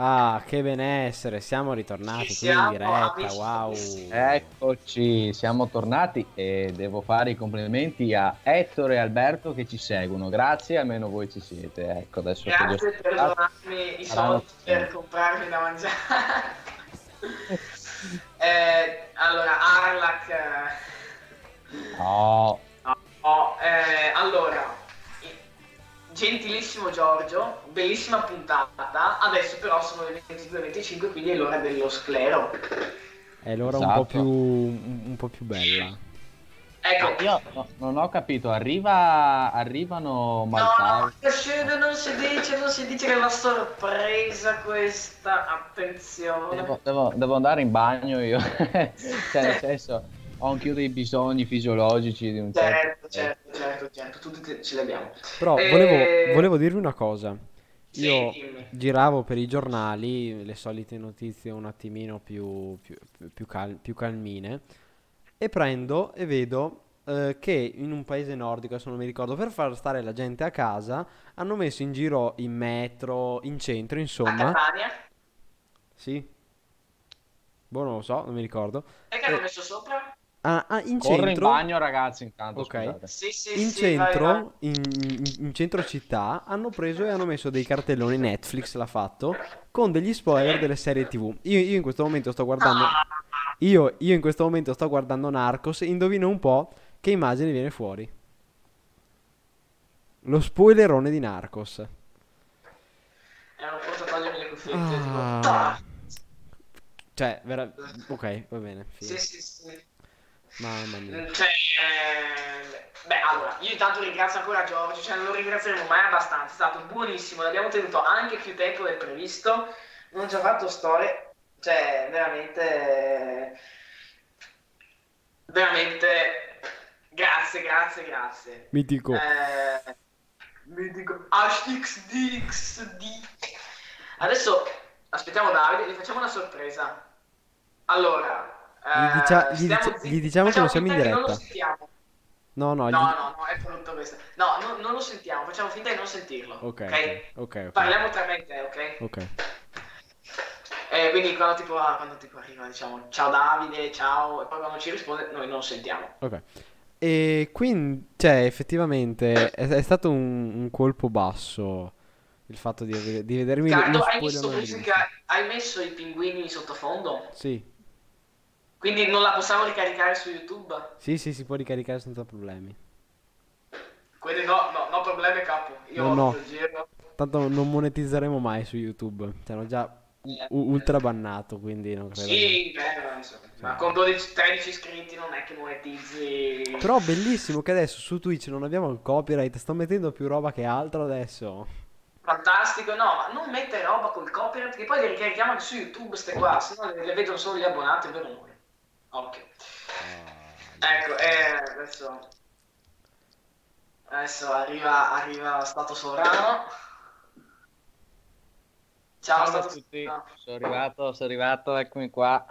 Ah, che benessere, siamo ritornati Ci qui in siamo, diretta, amici wow. Eccoci, siamo tornati e devo fare i complimenti a Ettore e Alberto che ci seguono. Grazie, almeno voi ci siete. Ecco, adesso Grazie per donarmi i Saranno- soldi per comprarmi da mangiare. Eh, allora, Arlac. eh, No, oh, eh, allora, gentilissimo Giorgio, bellissima puntata. Adesso però sono le 22.25, quindi è l'ora dello sclero. È l'ora un Esatto. po' più un, un po' più bella. Ecco, io no- non ho capito, arriva, arrivano No, Maltai. Scedo non si dice, non si dice che è una sorpresa questa, attenzione. Devo, devo- devo andare in bagno io. cioè, nel senso, ho anch'io dei bisogni fisiologici di un Certo, certo... certo, certo, certo, tutti te- ce li abbiamo. Però Eh, volevo, volevo dirvi una cosa. Io giravo per i giornali le solite notizie un attimino più, più, più- cal- più calmine e prendo e vedo eh, che in un paese nordico, adesso non mi ricordo, per far stare la gente a casa hanno messo in giro in metro, in centro, A insomma. Catania? Sì. Boh, non lo so, non mi ricordo. E che hanno Eh, messo sopra? Ah, ah, in Corro in centro, bagno ragazzi intanto, Ok. Sì, sì, in sì, vai, vai. centro, in, in- in centro città, hanno preso e hanno messo dei cartelloni, Netflix l'ha fatto, con degli spoiler delle serie TV. Io, io in questo momento sto guardando, io, io in questo momento sto guardando Narcos e indovino un po' che immagine viene fuori. Lo spoilerone di Narcos. E hanno forse togliermi le cuffiette. tipo, Ah. ah, Cioè, vera- ok, va bene. fine. Sì, sì, sì. Mamma mia. Cioè, eh, beh, allora, io intanto ringrazio ancora Giorgio, cioè non lo ringrazieremo mai abbastanza, è stato buonissimo, l'abbiamo tenuto anche più tempo del previsto, non ci ha fatto storie, cioè, veramente, veramente, grazie, grazie, grazie. Mitico. Eh, mi dico HXDXD. Adesso aspettiamo Davide, gli facciamo una sorpresa. Allora, Gli dicia- eh, gli zitti. gli diciamo che non Facciamo siamo in che Non lo diretta. sentiamo. No, no, No, gli- no, no, è brutto questo. No, no, non lo sentiamo, facciamo finta di non sentirlo. Ok, Ok? ok, ok, ok. Parliamo tra me e te, ok? Ok. Eh, quindi quando tipo, ah, quando tipo arriva, diciamo, ciao Davide, ciao, e poi quando ci risponde, noi non sentiamo. Ok. E quindi, cioè, effettivamente è, è stato un, un colpo basso il fatto di, di vedermi lo, Gatto, lo hai messo musica, hai messo i pinguini in sottofondo? Sì, Quindi non la possiamo ricaricare su YouTube? sì, sì, si può ricaricare senza problemi. Quindi no, no, no problemi capo. Io No, ho no. giro. Tanto non monetizzeremo mai su YouTube. Ci hanno già u- ultra bannato, quindi non credo. Sì, beh, insomma, ma con 12-13 iscritti non è che monetizzi. Però bellissimo che adesso su Twitch non abbiamo il copyright. Sto mettendo più roba che altro adesso. Fantastico, no, ma non mettere roba col copyright che poi le ricarichiamo anche su YouTube, ste qua, se no le, le vedono solo gli abbonati, vero noi. Occhio. Ecco, eh, adesso... Adesso arriva, arriva Stato Sovrano. Ciao, Ciao a tutti, Sovrano. sono arrivato, sono arrivato, eccomi qua.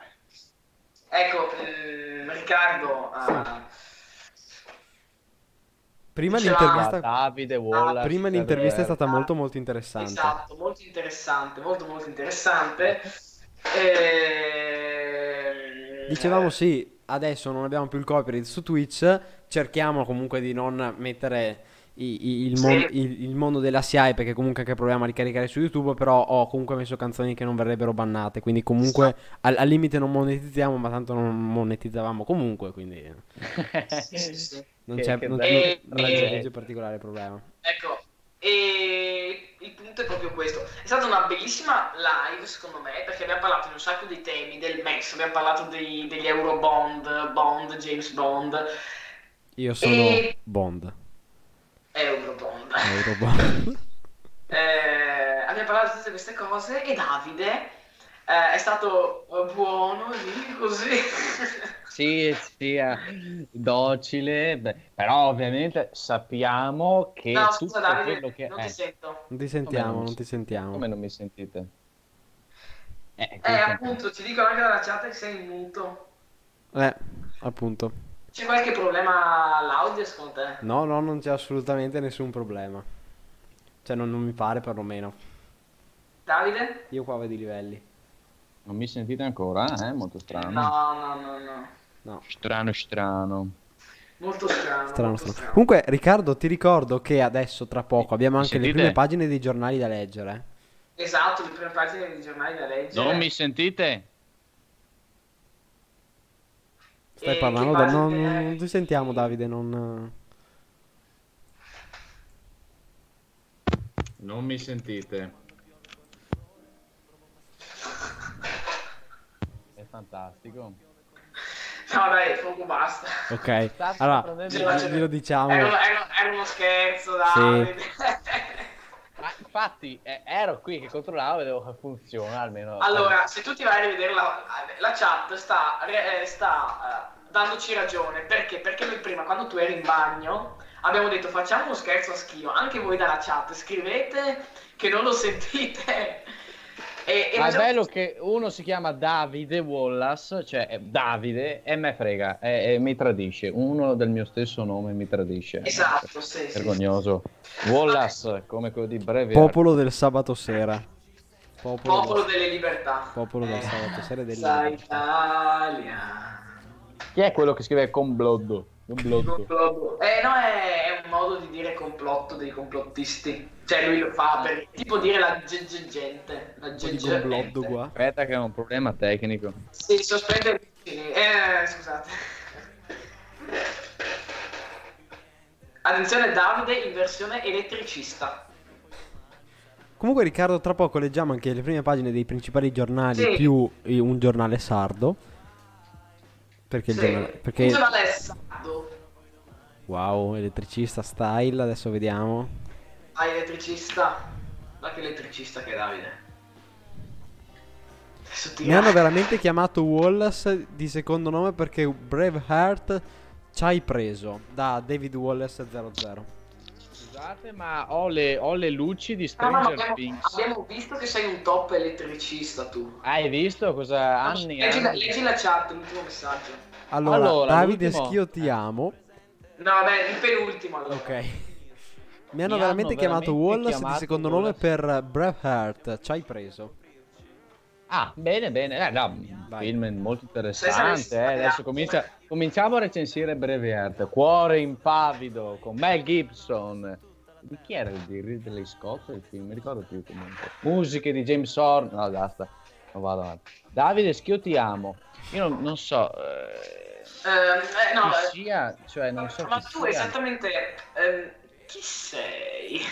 Ecco, mm, Riccardo, ah, Prima l'intervista, Davide, Wallace, prima l'intervista è stata Ah, molto molto interessante. esatto, molto interessante, molto molto interessante. Ehm, Dicevamo sì, adesso non abbiamo più il copyright su Twitch, cerchiamo comunque di non mettere i- i- il, Sì. mon- il- il mondo della SIAE perché comunque anche proviamo a ricaricare su YouTube, però ho comunque messo canzoni che non verrebbero bannate, quindi comunque al, al limite non monetizziamo, ma tanto non monetizzavamo comunque, quindi sì, sì, sì. non Che- c'è che non, bello. non- non legge particolare problema. Ecco, e il punto è proprio questo. È stata una bellissima live, secondo me, perché abbiamo parlato di un sacco di temi, del MES, abbiamo parlato dei- degli Eurobond, Bond, James Bond, Io sono E- Bond, Eurobond. Eurobond. Eh, abbiamo parlato di tutte queste cose e Davide eh, è stato eh, buono lì, così. Sì, sì, eh, docile, beh, però ovviamente sappiamo che No, tutto scusa Davide, quello che... non eh, ti sento. Non ti sentiamo, non non ti sentiamo. come non mi sentite? Eh, Eh, appunto, ti dico anche dalla chat che sei in muto. Eh, appunto. C'è qualche problema all'audio secondo te? No, no, non c'è assolutamente nessun problema. Cioè, non, non mi pare perlomeno. Davide? Io qua vedo i livelli. Non mi sentite ancora? Eh? Molto strano. No, no, no, no. No. Strano, strano. Molto strano. Strano, molto strano. strano. Comunque, Riccardo, ti ricordo che adesso, tra poco, abbiamo Mi anche le sentite? prime pagine dei giornali da leggere. Esatto, le prime pagine dei giornali da leggere. Non mi sentite? Stai E parlando che da... Non, non ti sentiamo, Davide, non... Non mi sentite. Fantastico. No, dai, poco basta. Ok, allora, glielo diciamo. Era, era- era uno scherzo, Davide. Ma infatti eh, ero qui che controllavo e vedevo che funziona almeno. allora, se tu ti vai a rivedere la, la chat, sta, re- eh, sta eh, dandoci ragione. Perché? Perché noi prima, quando tu eri in bagno, abbiamo detto facciamo uno scherzo a schio. Anche voi dalla chat, scrivete che non lo sentite. E, e Ma è bello che uno si chiama Davide Wallace, cioè è Davide, e me frega, e, e mi tradisce. Uno del mio stesso nome mi tradisce. Esatto, sì, sì. Vergognoso. Wallace, come quello di breve. Popolo del sabato sera. Popolo, Popolo del, delle libertà. popolo del Eh, sabato sera e delle Sa libertà. Italia. Chi è quello che scrive complotto? Complotto. Complotto. Eh no, è, è un modo di dire complotto dei complottisti. Cioè lui lo fa per tipo dire la g- g- gente. La Un po' di g- complotto gente. qua. Aspetta che è un problema tecnico. Sì, sospende Eh, scusate. Attenzione Davide in versione elettricista. Comunque Riccardo, tra poco leggiamo anche le prime pagine dei principali giornali Sì. più eh, un giornale sardo. Perché il Sì. giornale... Perché... Un giornale sardo. Wow, elettricista style, adesso vediamo. Ah, elettricista. Ma che elettricista che è Davide. Mi hanno veramente chiamato Wallace di secondo nome perché Braveheart ci hai preso da David Wallace 00. Scusate, ma ho le, ho le luci di No, no, no, Stranger abbiamo, Things. abbiamo visto che sei un top elettricista tu. Hai visto cosa anni? leggi, la, anni? leggi la chat, l'ultimo messaggio. Allora, Allora, Davide l'ultimo- Schio ti amo. No, vabbè, il penultimo allora. Ok. Mi hanno Mi veramente hanno chiamato veramente Wallace di chiamato secondo Wallace. nome per Braveheart. Ci hai preso. Ah, bene, bene. Eh, no, Vai. film molto interessante. eh. Adesso comincia- cominciamo a recensire Braveheart. Cuore impavido con Mel Gibson. Di chi era il di Ridley Scott il film? Mi ricordo più comunque. Musiche di James Horn. No, basta. Non vado avanti. Davide Schio ti amo. Io non, non so. eh, Ehm, eh, no, chi sia, cioè non so ma tu sia. esattamente ehm, chi sei?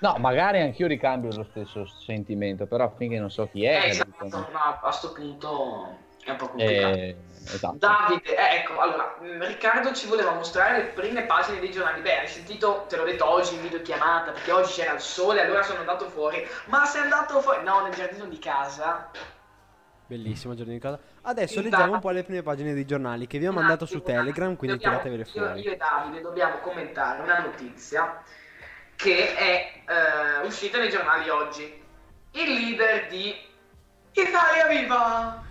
No, magari anch'io ricambio lo stesso sentimento, però finché non so chi è. Eh, esatto, dico, no, a sto punto è un po' complicato. eh, esatto. Davide, eh, ecco, allora, mh, Riccardo ci voleva mostrare le prime pagine dei giornali. Beh, hai sentito, te l'ho detto oggi in videochiamata, perché oggi c'era il sole, allora sono andato fuori. Ma sei andato fuori? No, nel giardino di casa. Bellissimo giorno di casa. Adesso Sì, leggiamo un po' le prime pagine dei giornali che vi ho mandato attimo, su Telegram, quindi dobbiamo- tiratevele io- fuori. Io, e Davide dobbiamo commentare una notizia che è eh, uscita nei giornali oggi. Il leader di Italia Viva,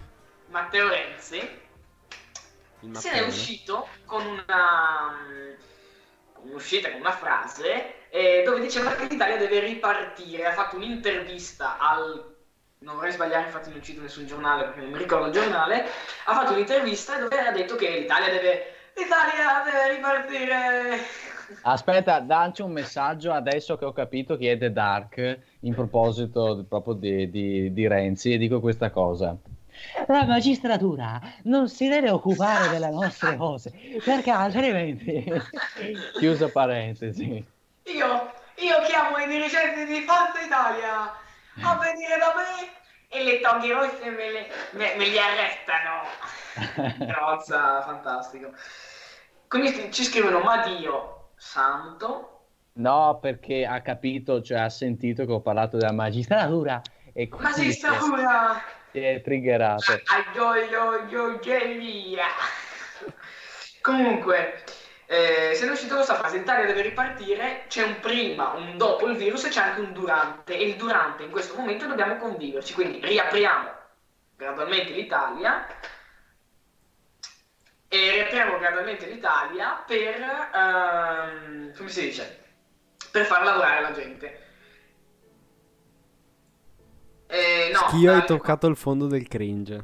Matteo Renzi, Il se ne è mattone. uscito con una mm, con un'uscita con una frase eh, dove diceva che l'Italia deve ripartire. Ha fatto un'intervista al non vorrei sbagliare, infatti non cito nessun giornale perché non mi ricordo il giornale. Ha fatto un'intervista dove ha detto che l'Italia deve l'Italia deve ripartire. Aspetta, dacci un messaggio adesso che ho capito chi è The Dark in proposito proprio di, di- di Renzi e dico questa cosa. La magistratura non si deve occupare delle nostre cose perché altrimenti... Chiusa parentesi. Io, io chiamo i dirigenti di Forza Italia a venire da me e le toghe rosse me, le- me- me li arrestano. Rozza, fantastico. Quindi ci scrivono, ma Dio santo, No, perché ha capito, cioè ha sentito che ho parlato della magistratura e quindi magistratura, si è triggerato. aio, io, io. Comunque, eh, se ne è uscito questa frase, l'Italia deve ripartire, c'è un prima, un dopo il virus e c'è anche un durante, e il durante in questo momento dobbiamo conviverci, quindi riapriamo gradualmente l'Italia e riapriamo gradualmente l'Italia per, ehm, come si dice, per far lavorare la gente. Eh, no, Schio hai toccato il fondo del cringe.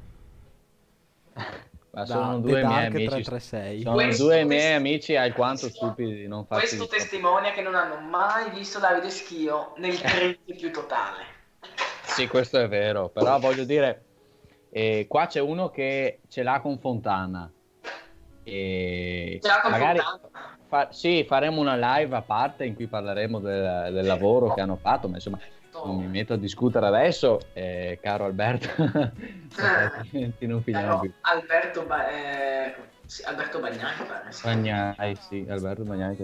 Ma Da sono The due miei Dark amici. 336. Sono Questo- due miei amici alquanto stupidi di non farsi Questo testimonia che non hanno mai visto Davide Schio nel cringe più totale. Sì, questo è vero, però voglio dire, eh, qua c'è uno che ce l'ha con Fontana. E Ce l'ha con magari Fontana? fa- sì, faremo una live a parte in cui parleremo del, del lavoro che hanno fatto, ma insomma non mi metto a discutere adesso, eh, caro Alberto, più. Alberto, ba- eh, sì, Alberto Bagnai, sì. Bagnai, sì, Alberto Bagnai.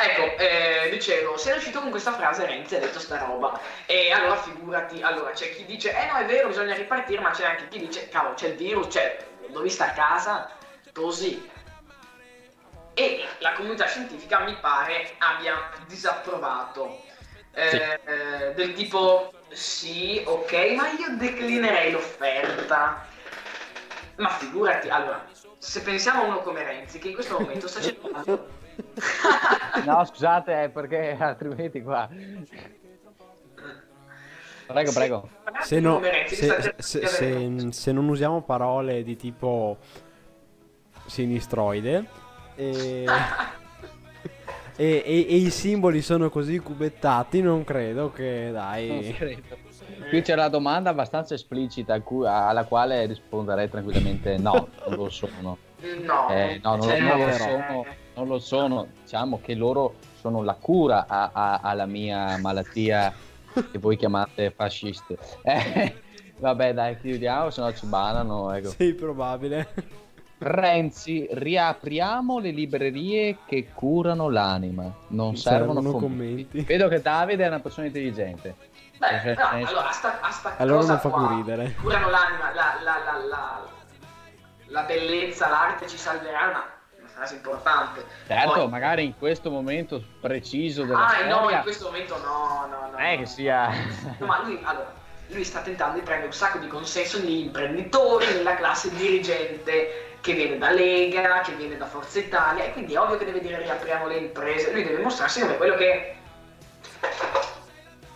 Ecco, eh, dicevo, sei uscito con questa frase Renzi ha detto sta roba e allora figurati, allora c'è chi dice eh no è vero bisogna ripartire ma c'è anche chi dice cavolo c'è il virus, cioè dovevi stare a casa così e la comunità scientifica mi pare abbia disapprovato eh, eh, del tipo sì ok ma io declinerei l'offerta ma figurati, allora se pensiamo a uno come Renzi che in questo momento sta cercando No, scusate, eh, perché altrimenti qua... Prego, Sì, prego. Se, no- Renzi, se- se- se- se non usiamo parole di tipo sinistroide e, e- e- e i simboli sono così cubettati, non credo che Non dai. credo. Qui c'è la domanda abbastanza esplicita cui- alla quale risponderei tranquillamente no, non lo sono. No, Eh, no, non, cioè, non lo sono, non lo sono. Diciamo che loro sono la cura a- a- alla mia malattia che voi chiamate fasciste. Eh, vabbè, dai, chiudiamo, se no ci banano. Ecco. Sì, probabile. Renzi, riapriamo le librerie che curano l'anima. Non Non servono, servono commenti. commenti. Vedo che Davide è una persona intelligente. Beh, Cioè, no, allora, a sta, a sta Allora cosa non fa qua, più ridere. Curano l'anima, la, la, la, la, la bellezza, l'arte ci salverà, ma è una frase importante. Certo, Poi- magari in questo momento preciso della Ah, no, storia in questo momento no, no, no. non è no. che sia... No, ma lui, allora, lui sta tentando di prendere un sacco di consenso negli imprenditori, nella classe dirigente che viene da Lega, che viene da Forza Italia, e quindi è ovvio che deve dire riapriamo le imprese. Lui deve mostrarsi come quello che.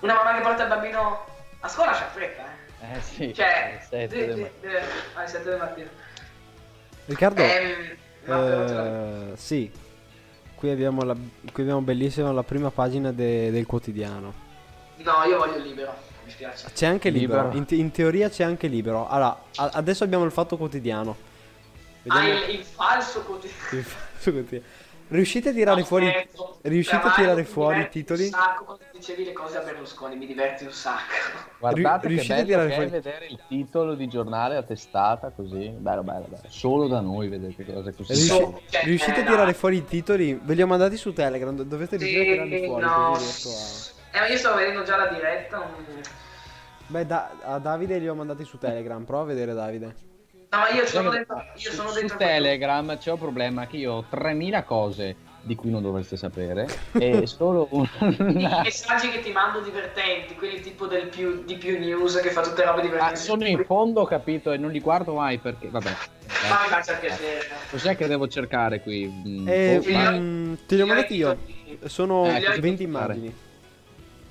Una mamma che porta il bambino a scuola c'ha fretta, eh. Eh sì, Cioè, alle sette sì, del sì, mattino. deve- alle 7 del mattino. Riccardo, Ehm, la- eh, sì, qui abbiamo, la, qui abbiamo bellissima la prima pagina de- del quotidiano. No, io voglio il libero, mi spiace. C'è anche libero, Libero. In, te- in teoria c'è anche libero. Allora, a- adesso abbiamo il fatto quotidiano. Ah, Vediamo il, il falso quotidiano. il fatto quotidiano. Riuscite a tirare No, fuori, scherzo. riuscite a tirare fuori i diverti titoli? Un sacco quando dicevi le cose a Berlusconi, mi diverti un sacco. Guardate Ri- che riuscite a tirare fuori- vedere il titolo di giornale a testata così. Bello, bello, bello. Solo da noi vedete cose così. Riusci- So- cioè, riuscite a eh, tirare dai. fuori i titoli? Ve li ho mandati su Telegram. do- Dovete riuscire a tirarli fuori. no. a... Eh, ma io stavo vedendo già la diretta. mm. Beh, da- a Davide li ho mandati su Telegram. Prova a vedere, Davide. No, ma io sono dentro. Io su, sono su dentro. Telegram c'è un problema che io ho 3000 cose di cui non dovreste sapere e solo I una... messaggi che ti mando divertenti, quelli tipo del più, di più news che fa tutte robe Ah, divertenti. sono in fondo, capito, e non li guardo mai perché... Vabbè. Ma mi faccia piacere. Cos'è che devo cercare qui? Mm, Eh, oh, te li ho mandati io. Sono Eh, cosa 20 devo fare? immagini.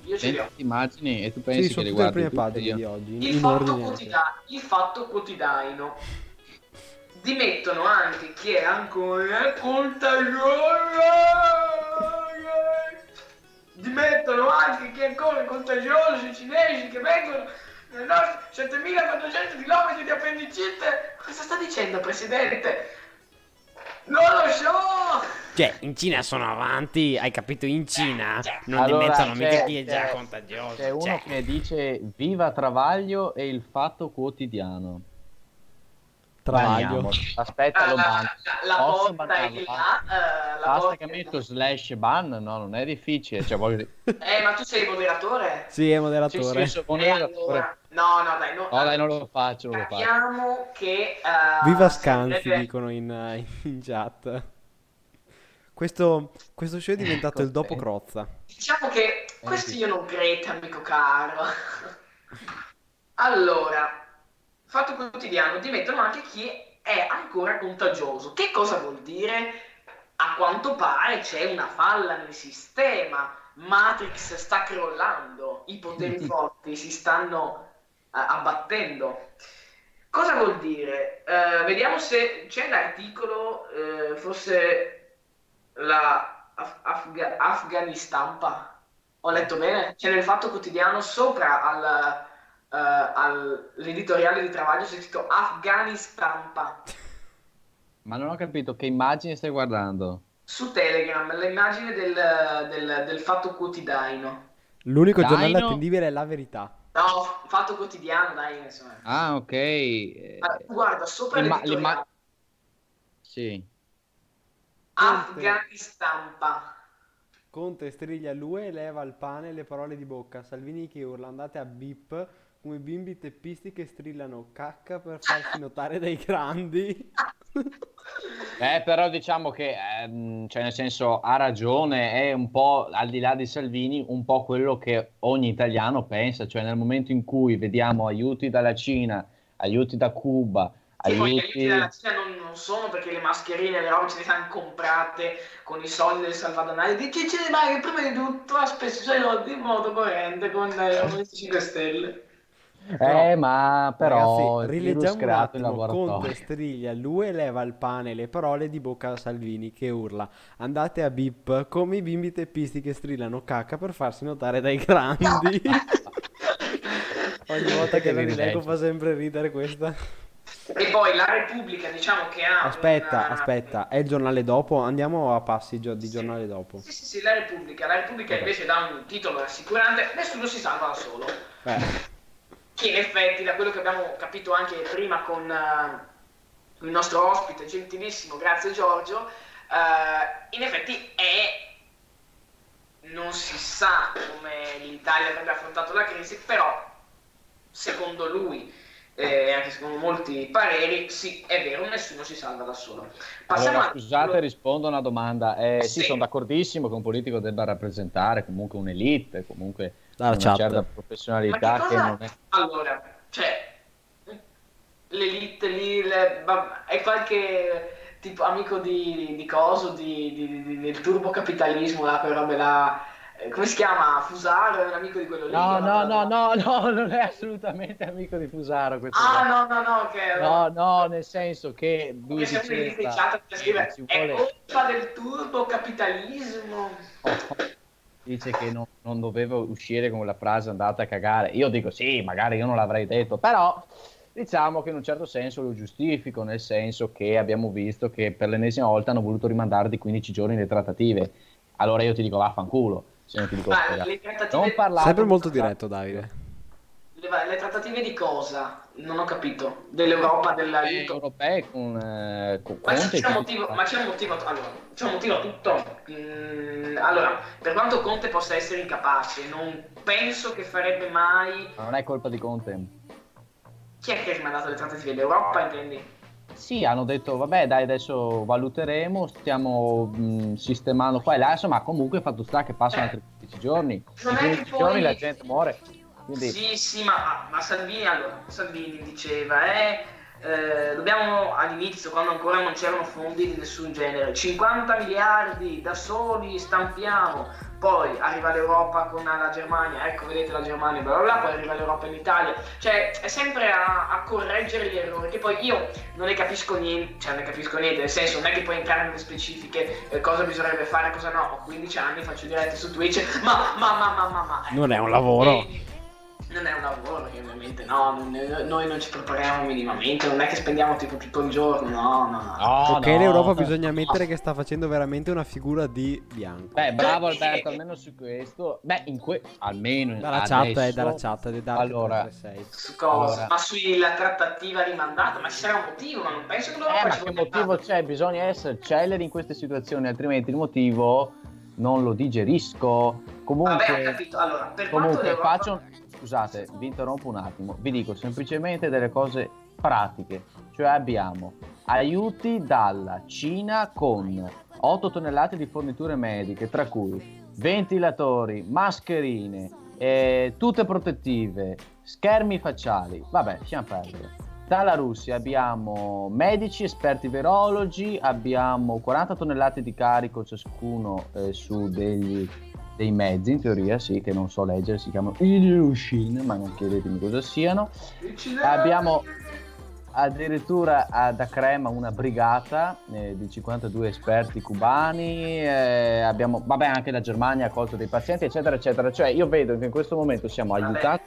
Io ce 20 ho. immagini e tu pensi Sì, che le tutte le guardi prime pagine di oggi. Il fatto, ordine. quotida- il fatto quotidiano dimettono anche chi è ancora contagioso dimettono anche chi è ancora contagioso i cinesi che vengono nei nostri 7400 km di appendicite cosa sta dicendo presidente non lo so Cioè, in Cina sono avanti, hai capito? In Cina non Allora, dimenticano mica c'è- chi è già contagioso. C'è uno cioè. che dice viva Travaglio e il fatto quotidiano. Travaglio. Aspetta, lo la, ban. la, la Posso porta è là eh, la Basta porta che metto slash ban, no, non è difficile. Cioè, voglio... eh ma tu sei il moderatore Sì, è Sì, moderatore. sì, sono E moderatore. allora- no no dai no, No, dai, non lo faccio, non lo faccio. Capiamo che... eh, Viva Scanzi, sarebbe- dicono in, eh, in chat. Questo, questo show è diventato il dopo Crozza. Diciamo che questo sì. io non credo, amico caro. allora, fatto quotidiano, ti mettono anche chi è ancora contagioso. Che cosa vuol dire? A quanto pare c'è una falla nel sistema. Matrix sta crollando, i poteri forti si stanno uh, abbattendo. Cosa vuol dire? Uh, vediamo se c'è l'articolo, uh, forse la Af- Afga- Afghanistampa. Ho letto bene? C'è nel Fatto Quotidiano sopra al, all'editoriale di Travaglio c'è scritto Afghanistampa. Ma non ho capito che immagine stai guardando. Su Telegram, l'immagine del, del, del Fatto Quotidiano. L'unico Daino- giornale attendibile è la verità. No, Fatto Quotidiano, dai, insomma. Ah, ok. Eh, Ah, guarda, sopra l'imma- l'editoriale, l'imma- Sì. Afghanistampa. Conte striglia l'UE e leva il pane e le parole di bocca. Salvini che urla andate a bip come bimbi teppisti che strillano cacca per farsi notare dai grandi. Eh, però diciamo che, ehm, cioè nel senso, ha ragione, è un po', al di là di Salvini, un po' quello che ogni italiano pensa, cioè nel momento in cui vediamo aiuti dalla Cina, aiuti da Cuba, Sì, poi gli aiuti aiuti... della Cina non, non sono perché le mascherine le robe ce le hanno comprate con i soldi del salvadanaio. Dice ce ne vai prima di tutto ha speso i suoi soldi in modo coerente con eh, i Movimento 5 Stelle. Eh, ma però Ragazzi, rileggiamo un attimo. Conte striglia l'UE e leva il pane e le parole di bocca a Salvini che urla andate a bip come i bimbi teppisti che strillano cacca per farsi notare dai grandi. Ogni volta che la rileggo fa sempre ridere questa. E poi la Repubblica, diciamo che ha. Aspetta, una- aspetta, è il giornale dopo? Andiamo a passi gio- di giornale dopo. Sì, sì, sì, la Repubblica. La Repubblica invece dà un titolo rassicurante: nessuno si salva da solo. Beh, Che in effetti, da quello che abbiamo capito anche prima con eh, il nostro ospite, gentilissimo, grazie Giorgio, eh, in effetti è. Non si sa come l'Italia avrebbe affrontato la crisi, però secondo lui e anche secondo molti pareri, sì, è vero, nessuno si salva da solo. Passiamo Allora, al- scusate, rispondo a una domanda. Eh, sì, Sì. sono d'accordissimo che un politico debba rappresentare comunque un'elite, comunque Dalla una chat. certa professionalità che che non è... Allora, cioè, l'elite lì, le- è qualche tipo amico di, di coso, di, di- di- del turbocapitalismo, là, quelle robe là, eh, come si chiama? Fusaro, è un amico di quello lì. No, no, no, no, no, non è assolutamente amico di Fusaro questo Ah, no, no, no, che... No, no, nel senso che lui dice in diceva chat, scrive, è vuole- colpa del turbocapitalismo. dice che non, non doveva uscire con quella frase andate a cagare. Io dico sì, magari io non l'avrei detto, però diciamo che in un certo senso lo giustifico, nel senso che abbiamo visto che per l'ennesima volta hanno voluto rimandare di 15 giorni le trattative. Allora io ti dico vaffanculo, se non ti dico Ma spera. le trattative... Non parlate sempre molto diretto Davide. Le, le trattative di cosa? Non ho capito. Dell'Europa, dell'aiuto. europee con, eh, con Ma Conte. c'è motivo, ma c'è un motivo, allora, c'è un motivo a tutto. Mm, allora, per quanto Conte possa essere incapace, non penso che farebbe mai. Ma non è colpa di Conte. Chi è che ha rimandato le trattative? L'Europa, intendi? Sì, hanno detto, vabbè, dai, adesso valuteremo, stiamo mh, sistemando qua e là, insomma, comunque fatto sta che passano Eh. altri 15 giorni. Non In è che 15 poi- giorni la gente muore. Quindi, Sì, sì, ma, ma Salvini, allora, Salvini diceva, eh, eh, dobbiamo all'inizio, quando ancora non c'erano fondi di nessun genere, 50 miliardi da soli stampiamo, poi arriva l'Europa con la Germania, ecco vedete la Germania, bla bla bla, poi arriva l'Europa in Italia, cioè è sempre a, a correggere gli errori, che poi io non ne capisco niente, cioè non ne capisco niente, nel senso non è che puoi entrare nelle specifiche, eh, cosa bisognerebbe fare, cosa no, ho 15 anni, faccio dirette su Twitch, ma, ma, ma, ma, ma, ma, Non è un lavoro. Eh, non è un lavoro, che ovviamente no, non- noi non ci prepariamo minimamente, non è che spendiamo tipo tutto il giorno, no, no, no. no, ok, no. l'Europa bisogna ammettere che sta facendo veramente una figura di bianco. Beh, bravo Alberto, almeno su questo. Beh, in que... almeno Dalla adesso... chat, eh, dalla chat, ed è Dark Allora, 336. Su cosa? Allora. Ma sulla trattativa rimandata, ma ci sarà un motivo, ma non penso che l'Europa Eh, ma ci che motivo c'è? Bisogna essere celeri in queste situazioni, altrimenti il motivo non lo digerisco. Comunque, Vabbè, ho capito. Allora, per quanto comunque l'Europa... faccio... Scusate, vi interrompo un attimo. Vi dico semplicemente delle cose pratiche. Cioè abbiamo aiuti dalla Cina con 8 tonnellate di forniture mediche, tra cui ventilatori, mascherine, eh, tutte protettive, schermi facciali. Vabbè, lasciamo perdere. Dalla Russia abbiamo medici, esperti virologi, abbiamo 40 tonnellate di carico ciascuno eh, su degli dei mezzi, in teoria, sì, che non so leggere, si chiamano Ilyushin, ma non chiedetemi cosa siano. Abbiamo addirittura da Crema una brigata eh, di 52 esperti cubani, eh, abbiamo, vabbè, anche la Germania ha accolto dei pazienti, eccetera, eccetera. Cioè, io vedo che in questo momento siamo Vabbè,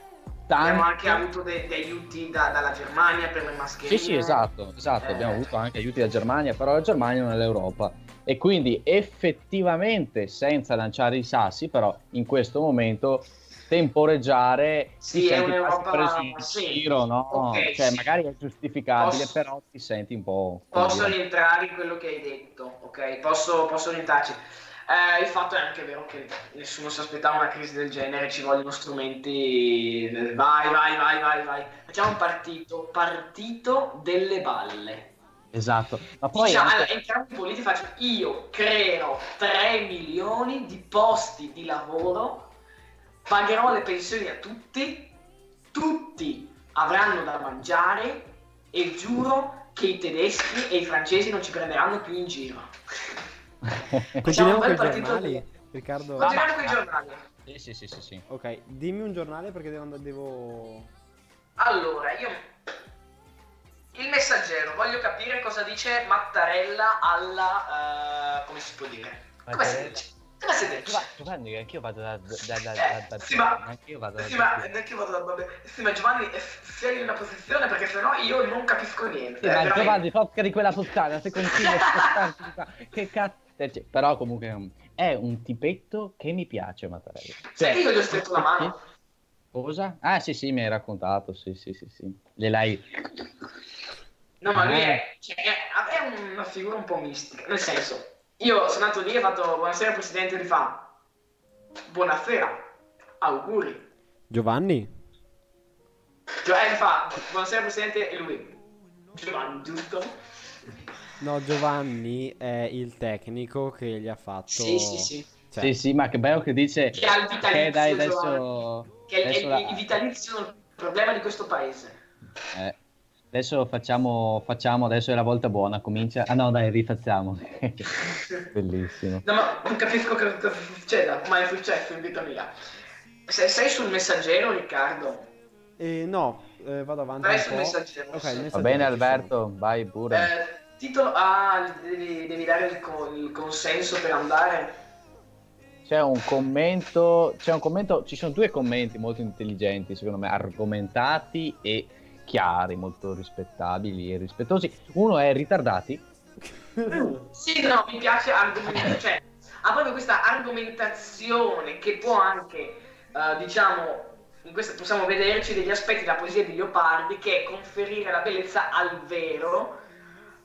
aiutati. Abbiamo anche avuto dei aiuti da- dalla Germania per le mascherine. Sì, sì, esatto, esatto. Eh. Abbiamo avuto anche aiuti dalla Germania, però la Germania non è l'Europa. E quindi effettivamente, senza lanciare i sassi, però in questo momento temporeggiare Sì, ti è un'Europa- preso in sì. giro, no? Ok, cioè, sì. magari è giustificabile, Posso- però ti senti un po'. Posso rientrare in quello che hai detto, ok? Posso, posso rientrarci. Eh, il fatto è anche vero che nessuno si aspettava una crisi del genere, ci vogliono strumenti. Vai, vai, vai, vai, vai. Facciamo un partito, partito delle balle. Esatto. Ma poi Diciamo, anche- entriamo in politica, faccio io creerò 3 milioni di posti di lavoro, pagherò le pensioni a tutti, tutti avranno da mangiare e giuro che i tedeschi e i francesi non ci prenderanno più in giro. Continuiamo con i giornali? Riccardo? Continuiamo con i giornali. Sì, sì, sì, sì, sì. Ok, dimmi un giornale perché devo andare, devo... Allora, io... Il messaggero, voglio capire cosa dice Mattarella alla... eh, come si può dire? Come si dice? Come si dice? Giovanni, anch'io vado da, da, da, Eh, da, da- sì, ma- anch'io vado da, Sì, ma neanche io vado da. Sì, ma Giovanni, eh, sei in una posizione perché sennò io non capisco niente. Sì, eh, ma veramente. Giovanni, focca di quella puttana, se continui a spostarti qua, che cazzo. Eh, cioè, Però comunque è un tipetto che mi piace, Mattarella. Cioè, io gli ho stretto la mano? Cosa? Ah, sì, sì, mi hai raccontato, sì, sì, sì, sì. Gliel'hai... No, ma lui Eh. è, cioè, è, una figura un po' mistica. Nel senso, io sono andato lì e ho fatto buonasera Presidente, lui fa buonasera, auguri. Giovanni? Cioè, mi fa buonasera Presidente e lui, Giovanni, giusto? No, Giovanni è il tecnico che gli ha fatto... Sì, sì, sì. Cioè, Sì, sì, ma che bello che dice... Che ha il vitalizio, Che dai, adesso... Che è, adesso è- la- i vitalizi sono il problema di questo paese. eh, adesso facciamo, facciamo, adesso è la volta buona, comincia... Ah no, dai, rifacciamo. Bellissimo. No, ma non capisco che cosa succeda, ma è successo in vita mia. Se sei sul messaggero, Riccardo, eh, no, eh, vado avanti vai un sul po'. messaggero. Ok, sì. il Va messaggero bene Alberto, vai pure. Eh, titolo ah, devi, devi dare il, co- il consenso per andare. C'è un commento, c'è un commento, ci sono due commenti molto intelligenti, secondo me, argomentati e chiari, molto rispettabili e rispettosi. Uno è ritardati, sono. Sì, no, mi piace argomentare, cioè ha proprio questa argomentazione che può anche, eh, diciamo, in questa possiamo vederci degli aspetti della poesia di Leopardi che è conferire la bellezza al vero,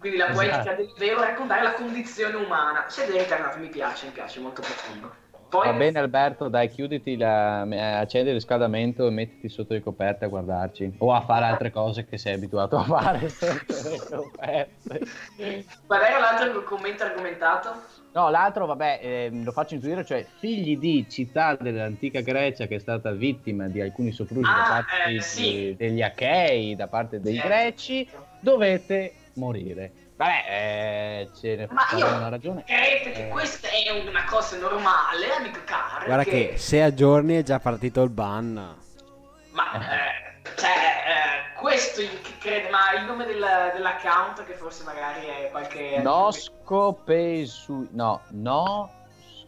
quindi la Esatto. poetica del vero, raccontare la condizione umana. Siete ritardato, mi piace, mi piace, molto profondo. Poi, Va bene Alberto, dai, chiuditi, la, eh, accendi il riscaldamento e mettiti sotto le coperte a guardarci. O a fare altre cose che sei abituato a fare sotto le coperte. qual era l'altro commento argomentato? No, l'altro, vabbè, ehm, lo faccio intuire, cioè figli di città dell'antica Grecia che è stata vittima di alcuni soprusi da Ah, parte eh, sì. degli Achei, da parte dei Certo. Greci, dovete morire. Vabbè, eh, ce ne Ma io- una ragione. Credete che Eh. questa è una cosa normale, amico caro? Guarda che se a giorni è già partito il ban. Ma, eh, cioè, eh, questo il- che crede, ma il nome del- dell'account che forse magari è qualche... No scope su... No, no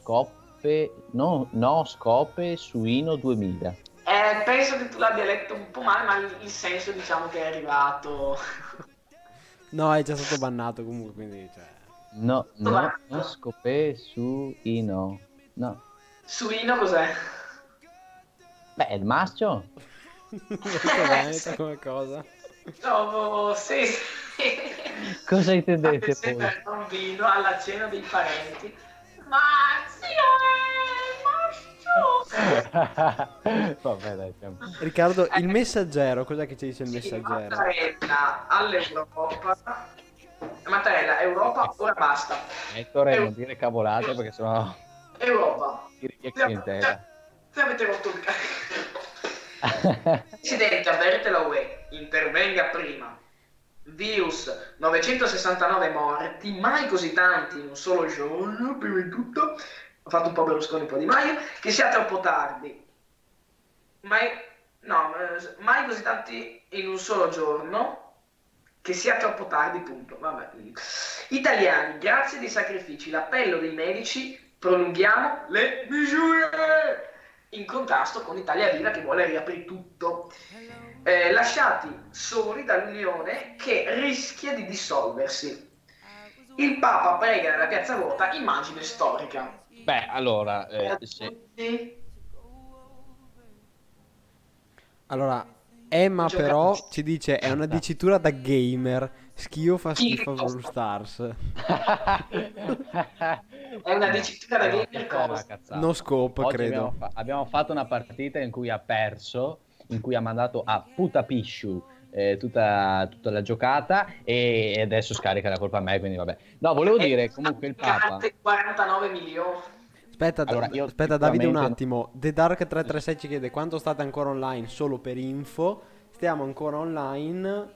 scope... No, no scope suino 2000. Eh, penso che tu l'abbia letto un po' male, ma il, il senso diciamo che è arrivato... No, è già stato bannato comunque, quindi cioè... No, no, no scope suino. No. Suino cos'è? Beh, è il maschio. Bene come cosa. Trovo... Sì, sì. Cosa intendete voi? il bambino alla cena dei parenti. Ma zio è maschio! Vabbè, dai, siamo... Riccardo, il messaggero, cos'è che ci dice il Sì, messaggero? Mattarella all'Europa. Mattarella, Europa, ora basta. Ettore, non dire cavolate perché sennò Europa. Se avete rotto il cazzo. Presidente, avverte la UE, intervenga prima. Virus, 969 morti, mai così tanti in un solo giorno, prima di tutto. Ho fatto un po' Berlusconi, un po' Di Maio, che sia troppo tardi. Mai, no, eh, mai così tanti in un solo giorno, che sia troppo tardi, punto. Vabbè. Italiani, grazie dei sacrifici, l'appello dei medici, prolunghiamo le misure in contrasto con Italia Viva che vuole riaprire tutto. Eh, lasciati soli dall'Unione che rischia di dissolversi. Il Papa prega nella piazza vuota, immagine storica. Beh, allora, eh, se-. Allora, Emma però ci dice è una dicitura da gamer. Schio fa schifo a? Brawl Stars. È una dicitura da gamer cosa? No scope, Oggi credo. Abbiamo, fa- abbiamo fatto una partita in cui ha perso, in cui ha mandato a puta pisciu eh, tutta, tutta la giocata e adesso scarica la colpa a me, quindi vabbè. No, volevo Eh, dire comunque il Papa... 49 milioni. Aspetta, Allora, io aspetta Davide un attimo. The Dark 336 ci chiede quanto state ancora online solo per info. Stiamo ancora online.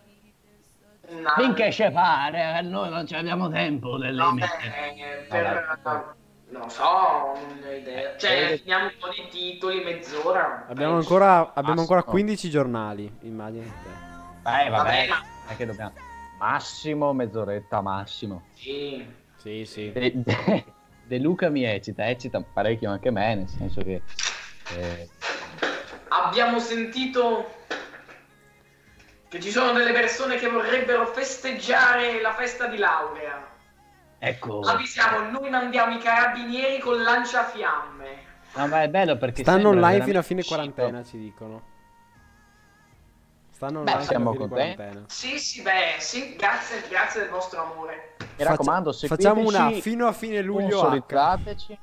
No, Finché ci pare, noi non ci abbiamo tempo delle no, email. eh, per, non so, non ho idea. Cioè, Eh, finiamo un po' di titoli, mezz'ora. Abbiamo Eh, ancora, abbiamo ancora Massimo. 15 giornali. Immagini te. Eh, vabbè, Vabbè, ma- che dobbiamo... Massimo, mezz'oretta, massimo. Sì. Sì, sì. De, De- Luca mi eccita, eccita parecchio anche me, nel senso che... eh, Abbiamo sentito che ci sono delle persone che vorrebbero festeggiare la festa di laurea. ecco... Avvisiamo, noi mandiamo i carabinieri con lanciafiamme. No, ma è bello perché Stanno online fino a fine uscito. quarantena, ci dicono. Stanno Beh, siamo contenti. quarantena. Sì, sì, beh, sì, grazie, grazie del vostro amore. Mi raccomando, Faccia- facciamo una seguiteci, fino a fine luglio H.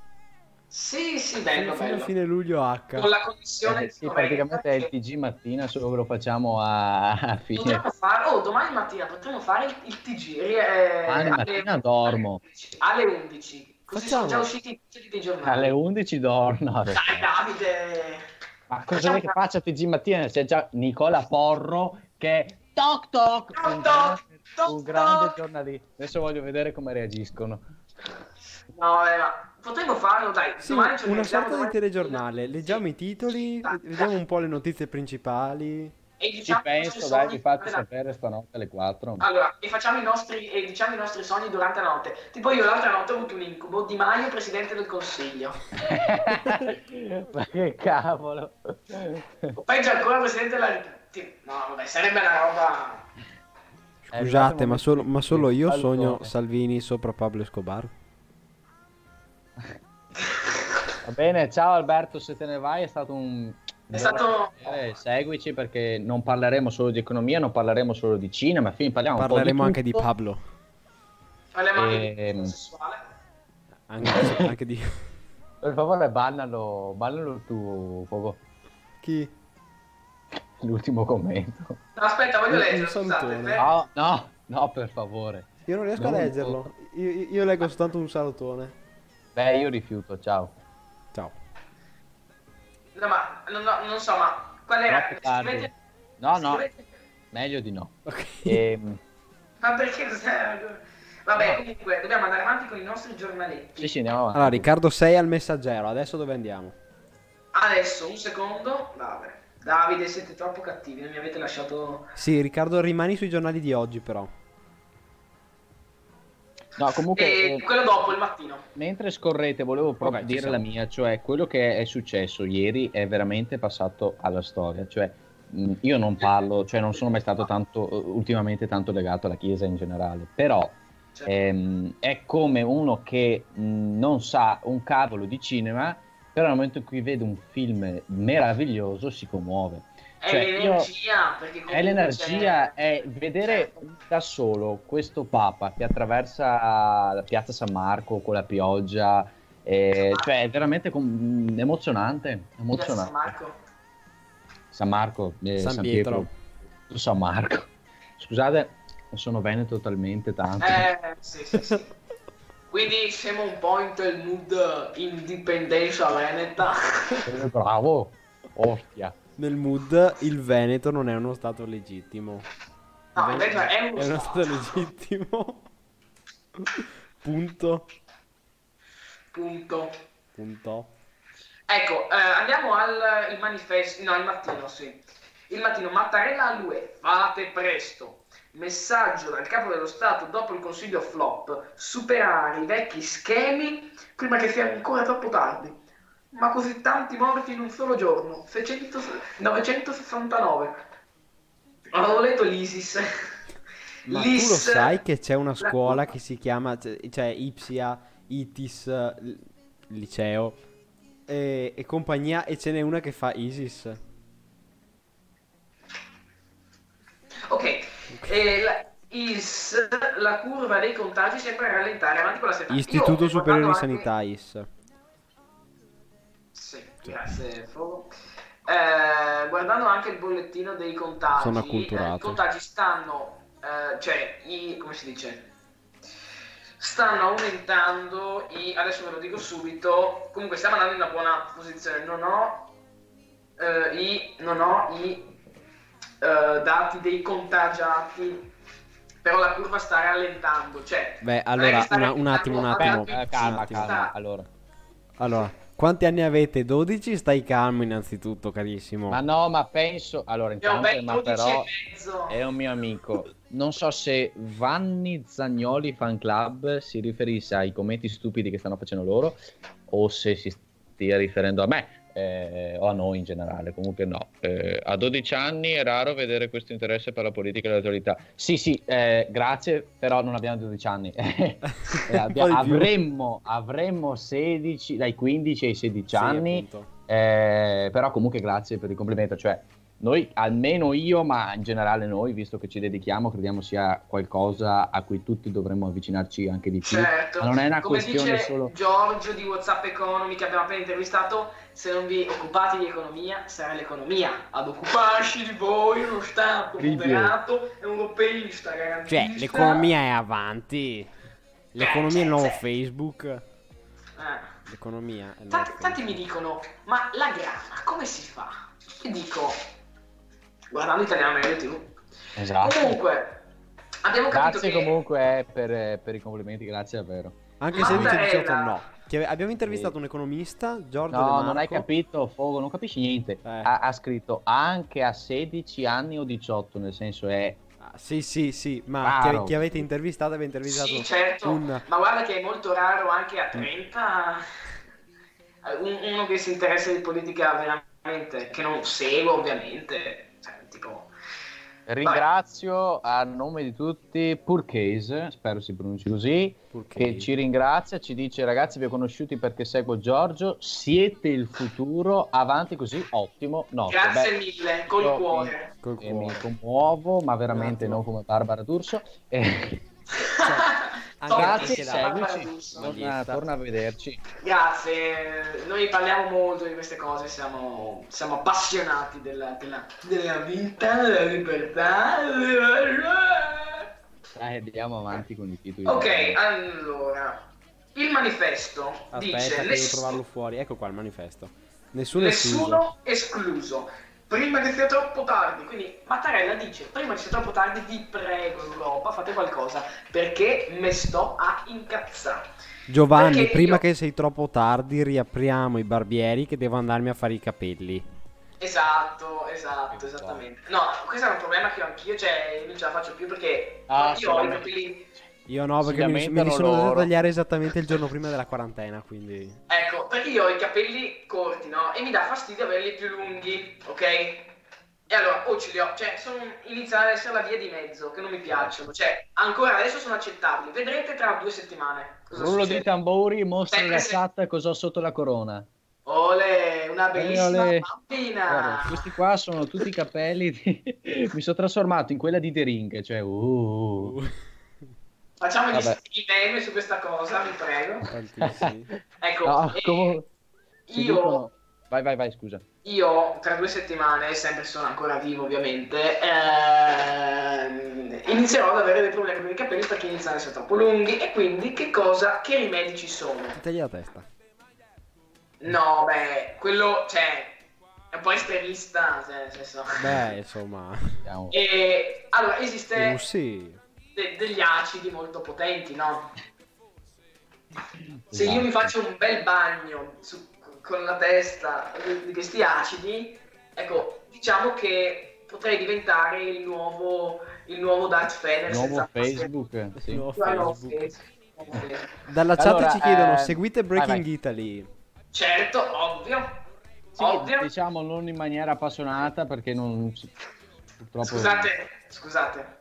Sì, sì, Fino, bello, fino a bello. fine luglio H. Con la connessione Eh, sì, praticamente è il TG mattina, solo che lo facciamo a, a fine. Potremmo fare, oh, domani mattina potremmo fare il, il TG. eh, Domani alle- mattina dormo. Alle 11. Così Facciamo. sono già usciti i titoli dei giornali. Alle 11 dormo. Dai, Davide. Ma cosa vuoi che faccia TG mattina? C'è già Nicola Porro che toc toc, Toc, un, toc, grande, toc, un grande toc. giornalista. Adesso voglio vedere come reagiscono. No, eh, potremmo farlo, dai. Sì, una sorta di telegiornale. Leggiamo i titoli, Sì. vediamo un po' le notizie principali. E Ci diciamo i penso, nostri dai, sogni vi faccio durante la- sapere stanotte alle 4. Allora, e facciamo i nostri, e diciamo i nostri sogni durante la notte. Tipo io l'altra notte ho avuto un incubo di Maio, presidente del consiglio. Ma che cavolo. O peggio ancora, presidente della Repubblica. No, vabbè, sarebbe una roba... Eh, Scusate, ma solo, ma solo io sogno Salvini sopra Pablo Escobar. Va bene, ciao Alberto, se te ne vai è stato un... È stato... Eh, seguici perché non parleremo solo di economia, non parleremo solo di cinema, fin- parliamo un po' Parleremo di anche di. Pablo. Parliamo anche di Ehm. sessuale. Anche, anche di... Per favore, bannalo, bannalo tu, Pogo, Chi? l'ultimo commento. No, aspetta, voglio leggere, un scusate. No, no, no, per favore. Io non riesco Non a leggerlo. Io, io leggo soltanto un salutone. Beh, io rifiuto. Ciao. No, ma non, no, non so, ma qual era? Scrivete- No, no, meglio di no. Ok. Ehm, Ma perché? Vabbè, comunque, dobbiamo andare avanti con i nostri giornaletti. sì, sì, andiamo avanti. Allora, Riccardo 6 al messaggero. Adesso dove andiamo? Adesso, un secondo. Vabbè. Davide, siete troppo cattivi, non mi avete lasciato... Sì, Riccardo, rimani sui giornali di oggi, però. No, comunque... E eh, quello dopo, il mattino. Mentre scorrete, volevo proprio ci dire la mia, cioè quello che è successo ieri è veramente passato alla storia. Cioè, mh, io non parlo, cioè non sono mai stato tanto, eh, ultimamente tanto legato alla Chiesa in generale, però Cioè, ehm, è come uno che mh, non sa un cavolo di cinema, però nel momento in cui vede un film meraviglioso si commuove. È cioè, io- l'energia, perché comunque È l'energia, c'è- è vedere da solo questo Papa che attraversa la piazza San Marco con la pioggia, eh, cioè è veramente com- emozionante. Piazza emozionante. San Marco. San Marco, eh, San San, Pietro. Pietro, San Marco. Scusate, sono veneto talmente tanto. Eh, sì, sì, sì. Quindi siamo un po' in quel mood indipendenza veneta. Eh, Bravo, ostia. Nel mood, il Veneto non è uno stato legittimo. No, Il Veneto è uno è uno stato. stato legittimo. Punto. Punto. Punto. Ecco, eh, andiamo al il manifesto, no, il mattino, sì. Il mattino, Mattarella all'UE, fate presto. Messaggio dal capo dello Stato dopo il consiglio flop, superare i vecchi schemi prima che sia ancora troppo tardi. Ma così tanti morti in un solo giorno, 600 969. Avevo letto l'ISIS. Ma tu lo sai che c'è una scuola che si chiama, cioè, Ipsia, ITIS, liceo e, e compagnia e ce n'è una che fa ISIS. Ok, e la, IS, la curva dei contagi sembra rallentare avanti con la settimana. Istituto Io, Superiore di guardando anche- Sanità IS. Grazie Fogo. Eh, guardando anche il bollettino dei contagi, Sono eh, acculturato. i contagi stanno, eh, cioè, i, come si dice? Stanno aumentando, i, adesso ve lo dico subito, comunque stiamo andando in una buona posizione, non ho, eh, i, non ho i eh, dati dei contagiati, però la curva sta rallentando, cioè... Beh, allora, una- un attimo, un attimo. Eh, calma, calma. Allora. Allora, quanti anni avete? 12? Stai calmo innanzitutto, carissimo. Ma no, ma penso. Allora, intanto, ben ma 12 però è un mio amico. Non so se Vanni Zagnoli Fan Club si riferisse ai commenti stupidi che stanno facendo loro o se si stia riferendo a me eh, o a noi in generale. Comunque no. Eh, a 12 anni è raro vedere questo interesse per la politica e l'autorità. Sì, sì, eh, grazie, però non abbiamo 12 anni. Eh, abbia- Un po' di più. avremmo, avremmo 16, dai 15 ai 16 Sì, anni. Eh, però comunque grazie per il complimento, cioè noi, almeno io, ma in generale noi, visto che ci dedichiamo, crediamo sia qualcosa a cui tutti dovremmo avvicinarci anche di più. Certo, Ma non è una come questione dice solo... Giorgio di WhatsApp Economy che abbiamo appena intervistato, se non vi occupate di economia, sarà l'economia ad occuparsi di voi, uno Stato moderato, europeista, garantista. Cioè, l'economia è avanti. L'economia è il nuovo. Facebook. Eh. L'economia è il Tanti, Facebook. tanti mi dicono, ma la grana come si fa? Io dico, guardando Italiano Medio TV. Esatto. Comunque, abbiamo capito Grazie che... comunque eh, per, per i complimenti, grazie davvero. Anche se dice Mattarella. 18 no. Che abbiamo intervistato un economista, Giorgio De No, Marco. non hai capito, Fogo, non capisci niente. Eh. Ha, ha scritto anche a 16 anni o 18, nel senso è... Ah, sì, sì, sì, ma chi, chi avete intervistato avete intervistato Sì, certo, un... ma guarda che è molto raro anche a 30 eh, un- uno che si interessa di politica veramente, che non segue ovviamente. Ringrazio a nome di tutti Purcase, spero si pronunci così, Purché- che ci ringrazia, ci dice ragazzi vi ho conosciuti perché seguo Giorgio, siete il futuro, avanti così, ottimo. No, Grazie beh, mille, col io cuore. Col mi, mi cuore. commuovo, ma veramente attimo. non come Barbara D'Urso. Eh, Anche- grazie, seguici, torna, torna a vederci. Grazie, noi parliamo molto di queste cose, siamo, siamo appassionati della, della, della vita, della libertà. Dai, andiamo avanti con i titoli. Ok, allora, il manifesto dice Aspetta, che devo ness- trovarlo fuori. Ecco qua il manifesto. Nessuno, escluso. nessuno escluso. Prima che sia troppo tardi, quindi Mattarella dice: Prima che sia troppo tardi, vi prego, Europa, fate qualcosa perché me sto a incazzare. Giovanni, Perché prima io- che sei troppo tardi, riapriamo i barbieri che devo andarmi a fare i capelli. Esatto, esatto, esattamente. No, questo è un problema che ho anch'io, cioè non ce la faccio più perché Ah, io ho i capelli. Io no, perché mi, mi sono dovuto tagliare esattamente il giorno prima della quarantena, quindi... Ecco, perché io ho i capelli corti, no? E mi dà fastidio averli più lunghi, ok? E allora, o ce li ho, cioè, sono, iniziano ad essere la via di mezzo, che non mi piacciono. Cioè, ancora adesso sono accettabili. Vedrete tra due settimane. Cosa Rullo succede. di tamburi, mostra Sempre la se- SAT cosa ho sotto la corona. Ole, una bellissima ole. bambina. Guarda, questi qua sono tutti i capelli di... mi sono trasformato in quella di The Ring, cioè uh. Facciamo gli, Vabbè. i meme su questa cosa, vi prego. Ecco, No, e ci io, dicono- Vai, vai, vai, scusa. io tra due settimane, sempre sono ancora vivo ovviamente, ehm, inizierò ad avere dei problemi con i capelli perché iniziano ad essere troppo lunghi e quindi che cosa, che rimedi ci sono? Tagli la testa. No, beh, quello, cioè, è un po' estremista, cioè, nel senso... Beh, insomma... Andiamo. E allora esiste Uh, sì. De- degli acidi molto potenti, no? Se io mi Esatto. faccio un bel bagno su- con la testa di questi acidi, ecco, diciamo che potrei diventare il nuovo, il nuovo Darth Vader. Nuovo senza- Facebook. sì. Nuovo Facebook. Facebook. Nuovo Facebook. Dalla chat Allora, ci chiedono, eh, seguite Breaking vai, vai. Italy. Certo, ovvio. Sì, ovvio. diciamo non in maniera appassionata perché non purtroppo Scusate, scusate.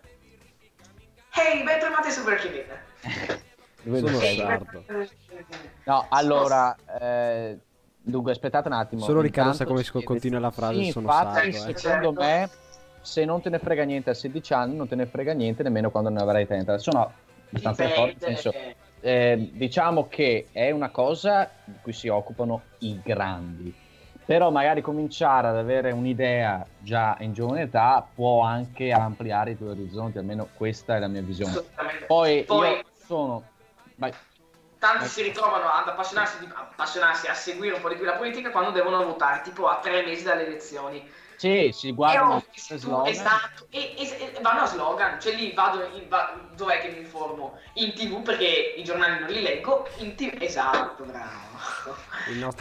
Ehi, bentornati su Breaking Italy. Dove Sono sei? sardo. No, allora eh, dunque aspettate un attimo. Solo Riccardo Intanto sa come continua la frase, Sì, sono infatti, sardo, eh. secondo me se non te ne frega niente a 16 anni, non te ne frega niente nemmeno quando ne avrai 30. Sono abbastanza nel senso eh, diciamo che è una cosa di cui si occupano i grandi. Però magari cominciare ad avere un'idea già in giovane età può anche ampliare i tuoi orizzonti, almeno questa è la mia visione. Poi, Poi- sono... Vai. Tanti si ritrovano ad appassionarsi, di- appassionarsi a seguire un po' di più la politica quando devono votare, tipo a tre mesi dalle elezioni. Sì, si guardano tu- slogan. esatto, e, e- e vanno a slogan, cioè lì vado, in- va- dov'è che mi informo? In tv perché i giornali non li leggo, in tv, esatto, bravo.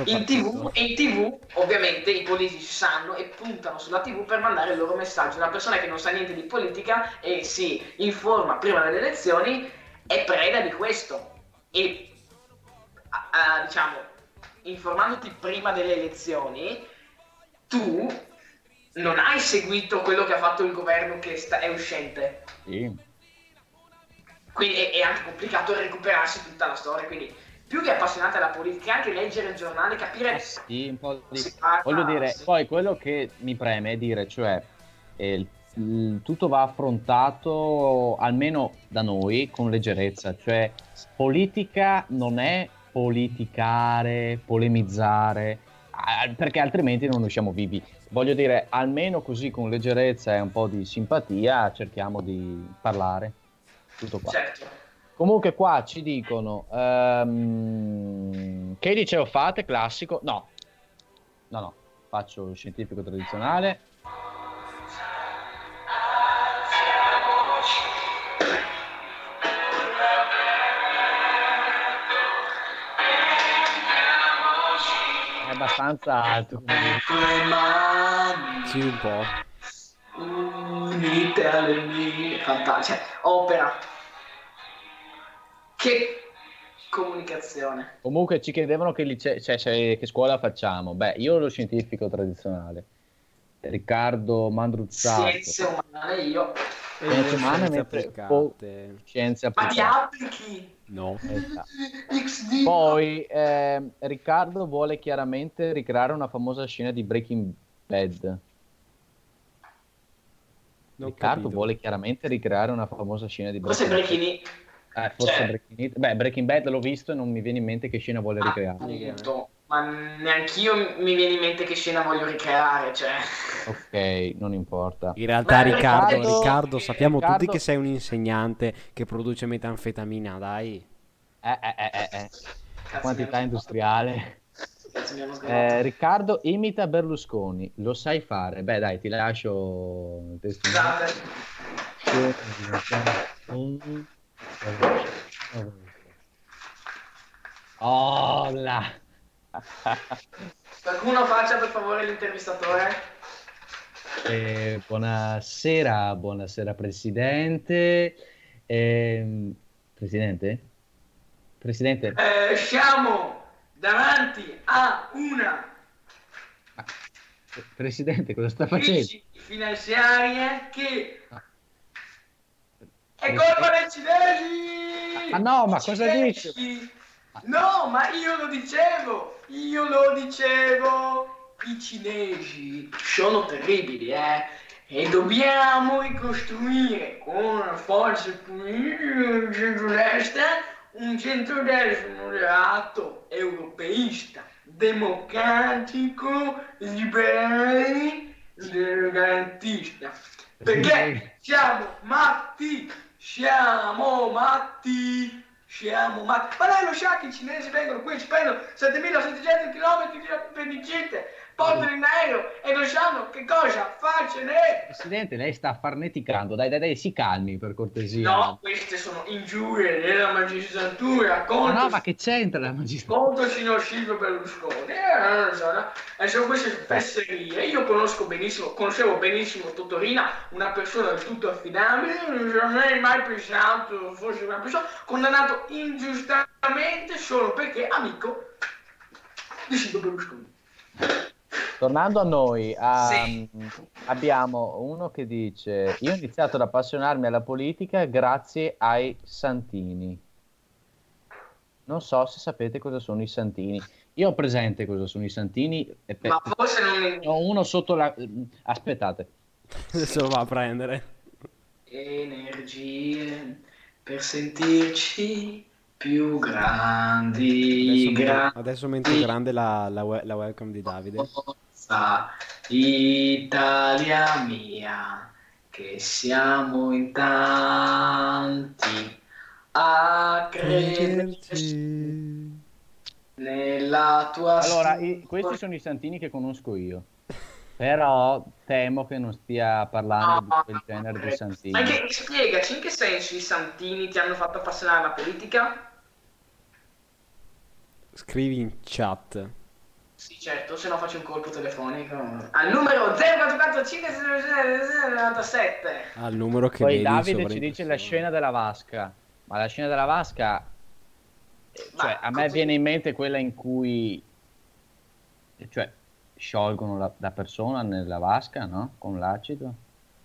In tv, e in tv ovviamente i politici sanno e puntano sulla tv per mandare il loro messaggio. Una persona che non sa niente di politica e si informa prima delle elezioni è preda di questo. E a- a- diciamo, informandoti prima delle elezioni, tu non hai seguito quello che ha fatto il governo che sta- è uscente. Sì. Quindi è, è anche complicato recuperarsi tutta la storia. Quindi, più che appassionati alla politica, anche leggere il giornale, capire. Eh sì, un po' di... Parla- Voglio dire, sì. poi quello che mi preme è dire, cioè, eh, il- tutto va affrontato, almeno da noi, con leggerezza. Cioè, politica non è politicare, polemizzare, ah, perché altrimenti non usciamo vivi. Voglio dire, almeno così con leggerezza e un po' di simpatia cerchiamo di parlare. Tutto qua. Certo. Comunque qua ci dicono ehm, che liceo fate? Classico? No, no, no, faccio scientifico tradizionale. Abbastanza alto. Sì, un po'. unite alle mie. Fantastico. Cioè, opera. Che comunicazione. Comunque ci chiedevano che, lice- cioè, cioè, che scuola facciamo. Beh, io lo scientifico tradizionale. Riccardo Mandruzzato. Scienze umane, io. Scienze umane, scienze mentre applicate. Scienze Ma ti applicate. applichi? No. Esatto. XD. Poi ehm, Riccardo vuole chiaramente ricreare una famosa scena di Breaking Bad. Non Riccardo capito. vuole chiaramente ricreare una famosa scena di Forse Breaking Breaking Bad. Eh, forse cioè- Breaking Bad. Beh, Breaking Bad l'ho visto e non mi viene in mente che scena vuole Ah, ricreare. appunto. Ma neanch'io mi viene in mente che scena voglio ricreare, cioè. Ok, non importa. In realtà Beh, Riccardo, Riccardo- Riccardo, sappiamo Riccardo- tutti che sei un insegnante che produce metanfetamina, dai. Eh, eh, eh, eh, eh. Cazzo, Quantità industriale. Eh. Riccardo imita Berlusconi, lo sai fare. Beh, dai, ti lascio il testimone. Scusate. Oh, là. Qualcuno faccia per favore l'intervistatore? Eh, buonasera, buonasera Presidente. Ehm, Presidente? Presidente? Eh, siamo davanti a una Presidente, cosa sta facendo? crisi finanziaria che Ah. è colpa dei cinesi! Ah, no, ma cosa dici? No, ma io lo dicevo! Io lo dicevo! I cinesi sono terribili, eh! E dobbiamo ricostruire con forze politiche un centrodestra, un centrodestra moderato, europeista, democratico, liberale, garantista. Perché siamo matti, siamo matti, siamo matti. Ma lei lo sa che i cinesi vengono qui, ci prendono 7700 km di appendicite portano in aereo e non sanno che cosa farcene. Presidente, lei sta farneticando. Dai, dai, dai, si calmi per cortesia. No, queste sono ingiurie della magistratura contro, Ma no, ma che c'entra la magistratura? contro il signor Silvio Berlusconi. Eh, non so, no? E sono queste fesserie. Io conosco benissimo, conoscevo benissimo Totorina, una persona del tutto affidabile, non avrei mai pensato fosse una persona condannato ingiustamente solo perché amico di Silvio Berlusconi. Tornando a noi, a- Sì. abbiamo uno che dice: Io ho iniziato ad appassionarmi alla politica grazie ai Santini. Non so se sapete cosa sono i Santini. Io ho presente cosa sono i Santini. E per- Ma forse non ho uno sotto la. Aspettate, Adesso lo va a prendere. energie per sentirci più grandi, Adesso, grandi. adesso mentre grande la, la, la welcome di Davide. Forza Italia mia, che siamo in tanti a crederci nella tua allora, i- storia. questi sono i Santini che conosco io. Però temo che non stia parlando di quel genere di Santini. Ma che, spiegaci in che senso i santini ti hanno fatto appassionare alla politica? Scrivi in chat. Sì, certo, se no faccio un colpo telefonico al numero 0445 Al numero che Poi Davide ci dice la scena della vasca, ma la scena della vasca, eh, cioè, a me così- viene in mente quella in cui, cioè, sciolgono la, la persona nella vasca, no? Con l'acido,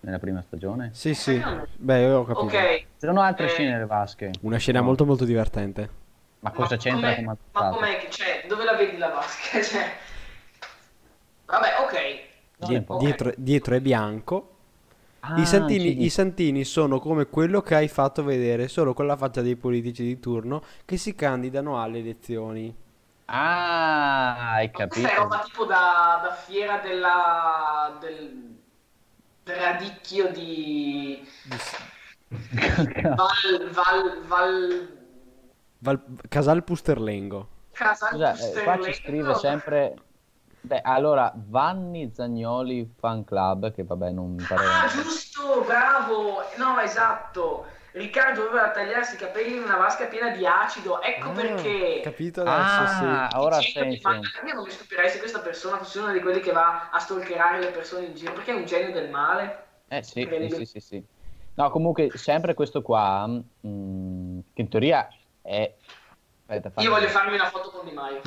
nella prima stagione. Sì, sì. Beh, io ho capito. Ok, Ci sono altre Eh, scene nelle vasche. Una scena No. molto molto divertente. Ma cosa Ma c'entra com'è- con Ma com'è che c'è? Vedi la vasca? Cioè... Vabbè, ok. No, Die- è po- dietro, dietro è bianco. Ah, I, santini. I santini sono come quello che hai fatto vedere solo con la faccia dei politici di turno che si candidano alle elezioni. Ah, hai Questa è capito. roba tipo da, da fiera della... del... del radicchio di... Val... Val... Val... Val- Casal Pusterlengo. Scusa, eh, qua ci scrive sempre... Beh, allora, Vanni Zagnoli Fan Club, che vabbè non mi pare... Ah, giusto, bravo. No, esatto. Riccardo doveva tagliarsi i capelli in una vasca piena di acido. Ecco Ah, perché. Capito adesso, Ah, ora Dicendo che senso. ma- Io non mi stupirei se questa persona fosse una di quelli che va a stalkerare le persone in giro, perché è un genio del male. Eh sì, sì, sì, sì, sì. No, comunque, sempre questo qua, mm, che in teoria è... Aspetta, fammi- Io voglio farmi una foto con Di Maio.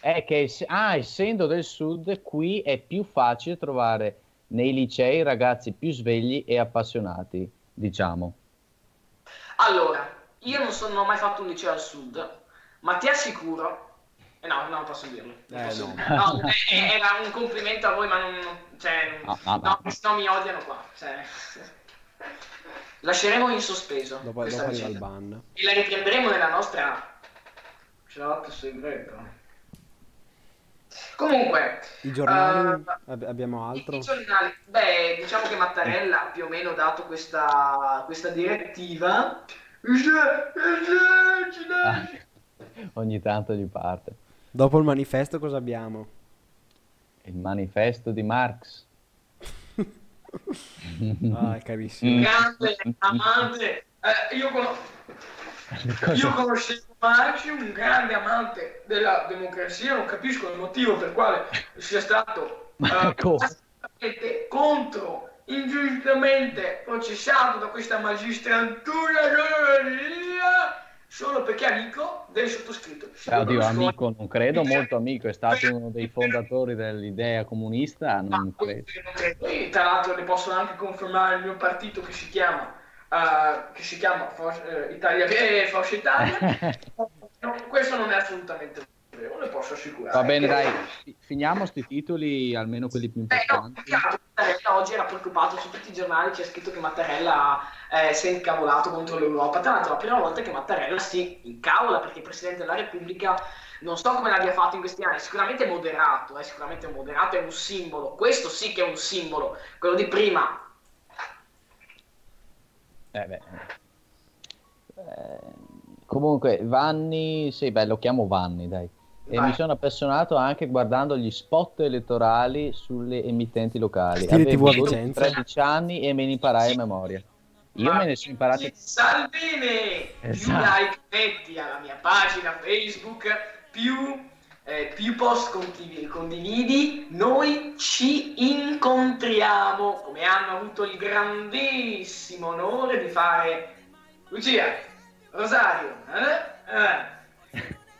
È che, ah, essendo del sud, qui è più facile trovare nei licei ragazzi più svegli e appassionati, diciamo. Allora, io non, so- non ho mai fatto un liceo al sud, ma ti assicuro. Eh no, no, non posso dirlo. Non Eh, posso no. dirlo. No, eh, era un complimento a voi, ma non. cioè, No, no, no, no. se no mi odiano qua. Cioè. Lasceremo in sospeso Dopo, questa dopo il ban. e la riprenderemo nella nostra chat segreto. Comunque, I giornali, ab- abbiamo i, altro? i giornali, beh, diciamo che Mattarella ha più o meno dato questa, questa direttiva. Ah, ogni tanto gli parte. Dopo il manifesto cosa abbiamo? Il manifesto di Marx. Ah, è carissimo. grande amante. eh, io, cono- io conoscevo Marx, un grande amante della democrazia, non capisco il motivo per quale sia stato assolutamente contro, ingiustamente processato da questa magistratura solo perché è amico del sottoscritto. Cioè, oddio, amico, non credo molto amico, è stato uno dei fondatori dell'idea comunista, non credo. non credo. E tra l'altro le posso anche confermare il mio partito che si chiama, eh, che si chiama For- eh, Italia, eh, Forza Italia. No, questo non è assolutamente vero, le posso assicurare. Va bene, dai, fi- finiamo sti titoli, almeno quelli più Eh, no, importanti. altro Mattarella oggi era preoccupato su tutti i giornali c'è scritto che Mattarella eh, si è incavolato contro l'Europa. Tra l'altro, è la prima volta che Mattarella si incavola perché il Presidente della Repubblica non so come l'abbia fatto in questi anni. Sicuramente è moderato, è sicuramente moderato, è un simbolo. Questo sì che è un simbolo. Quello di prima, Eh, beh. Eh, comunque, Vanni, sì, beh, lo chiamo Vanni, dai. e Vai. mi sono appassionato anche guardando gli spot elettorali sulle emittenti locali. Stile TV a Avevo Vicenza. 13 anni e me ne imparai a memoria. Io me ne sono imparati Salvini! Più Esatto. like metti alla mia pagina Facebook, più, eh, più post condivi- condividi, noi ci incontriamo, come hanno avuto il grandissimo onore di fare Lucia, Rosario, eh?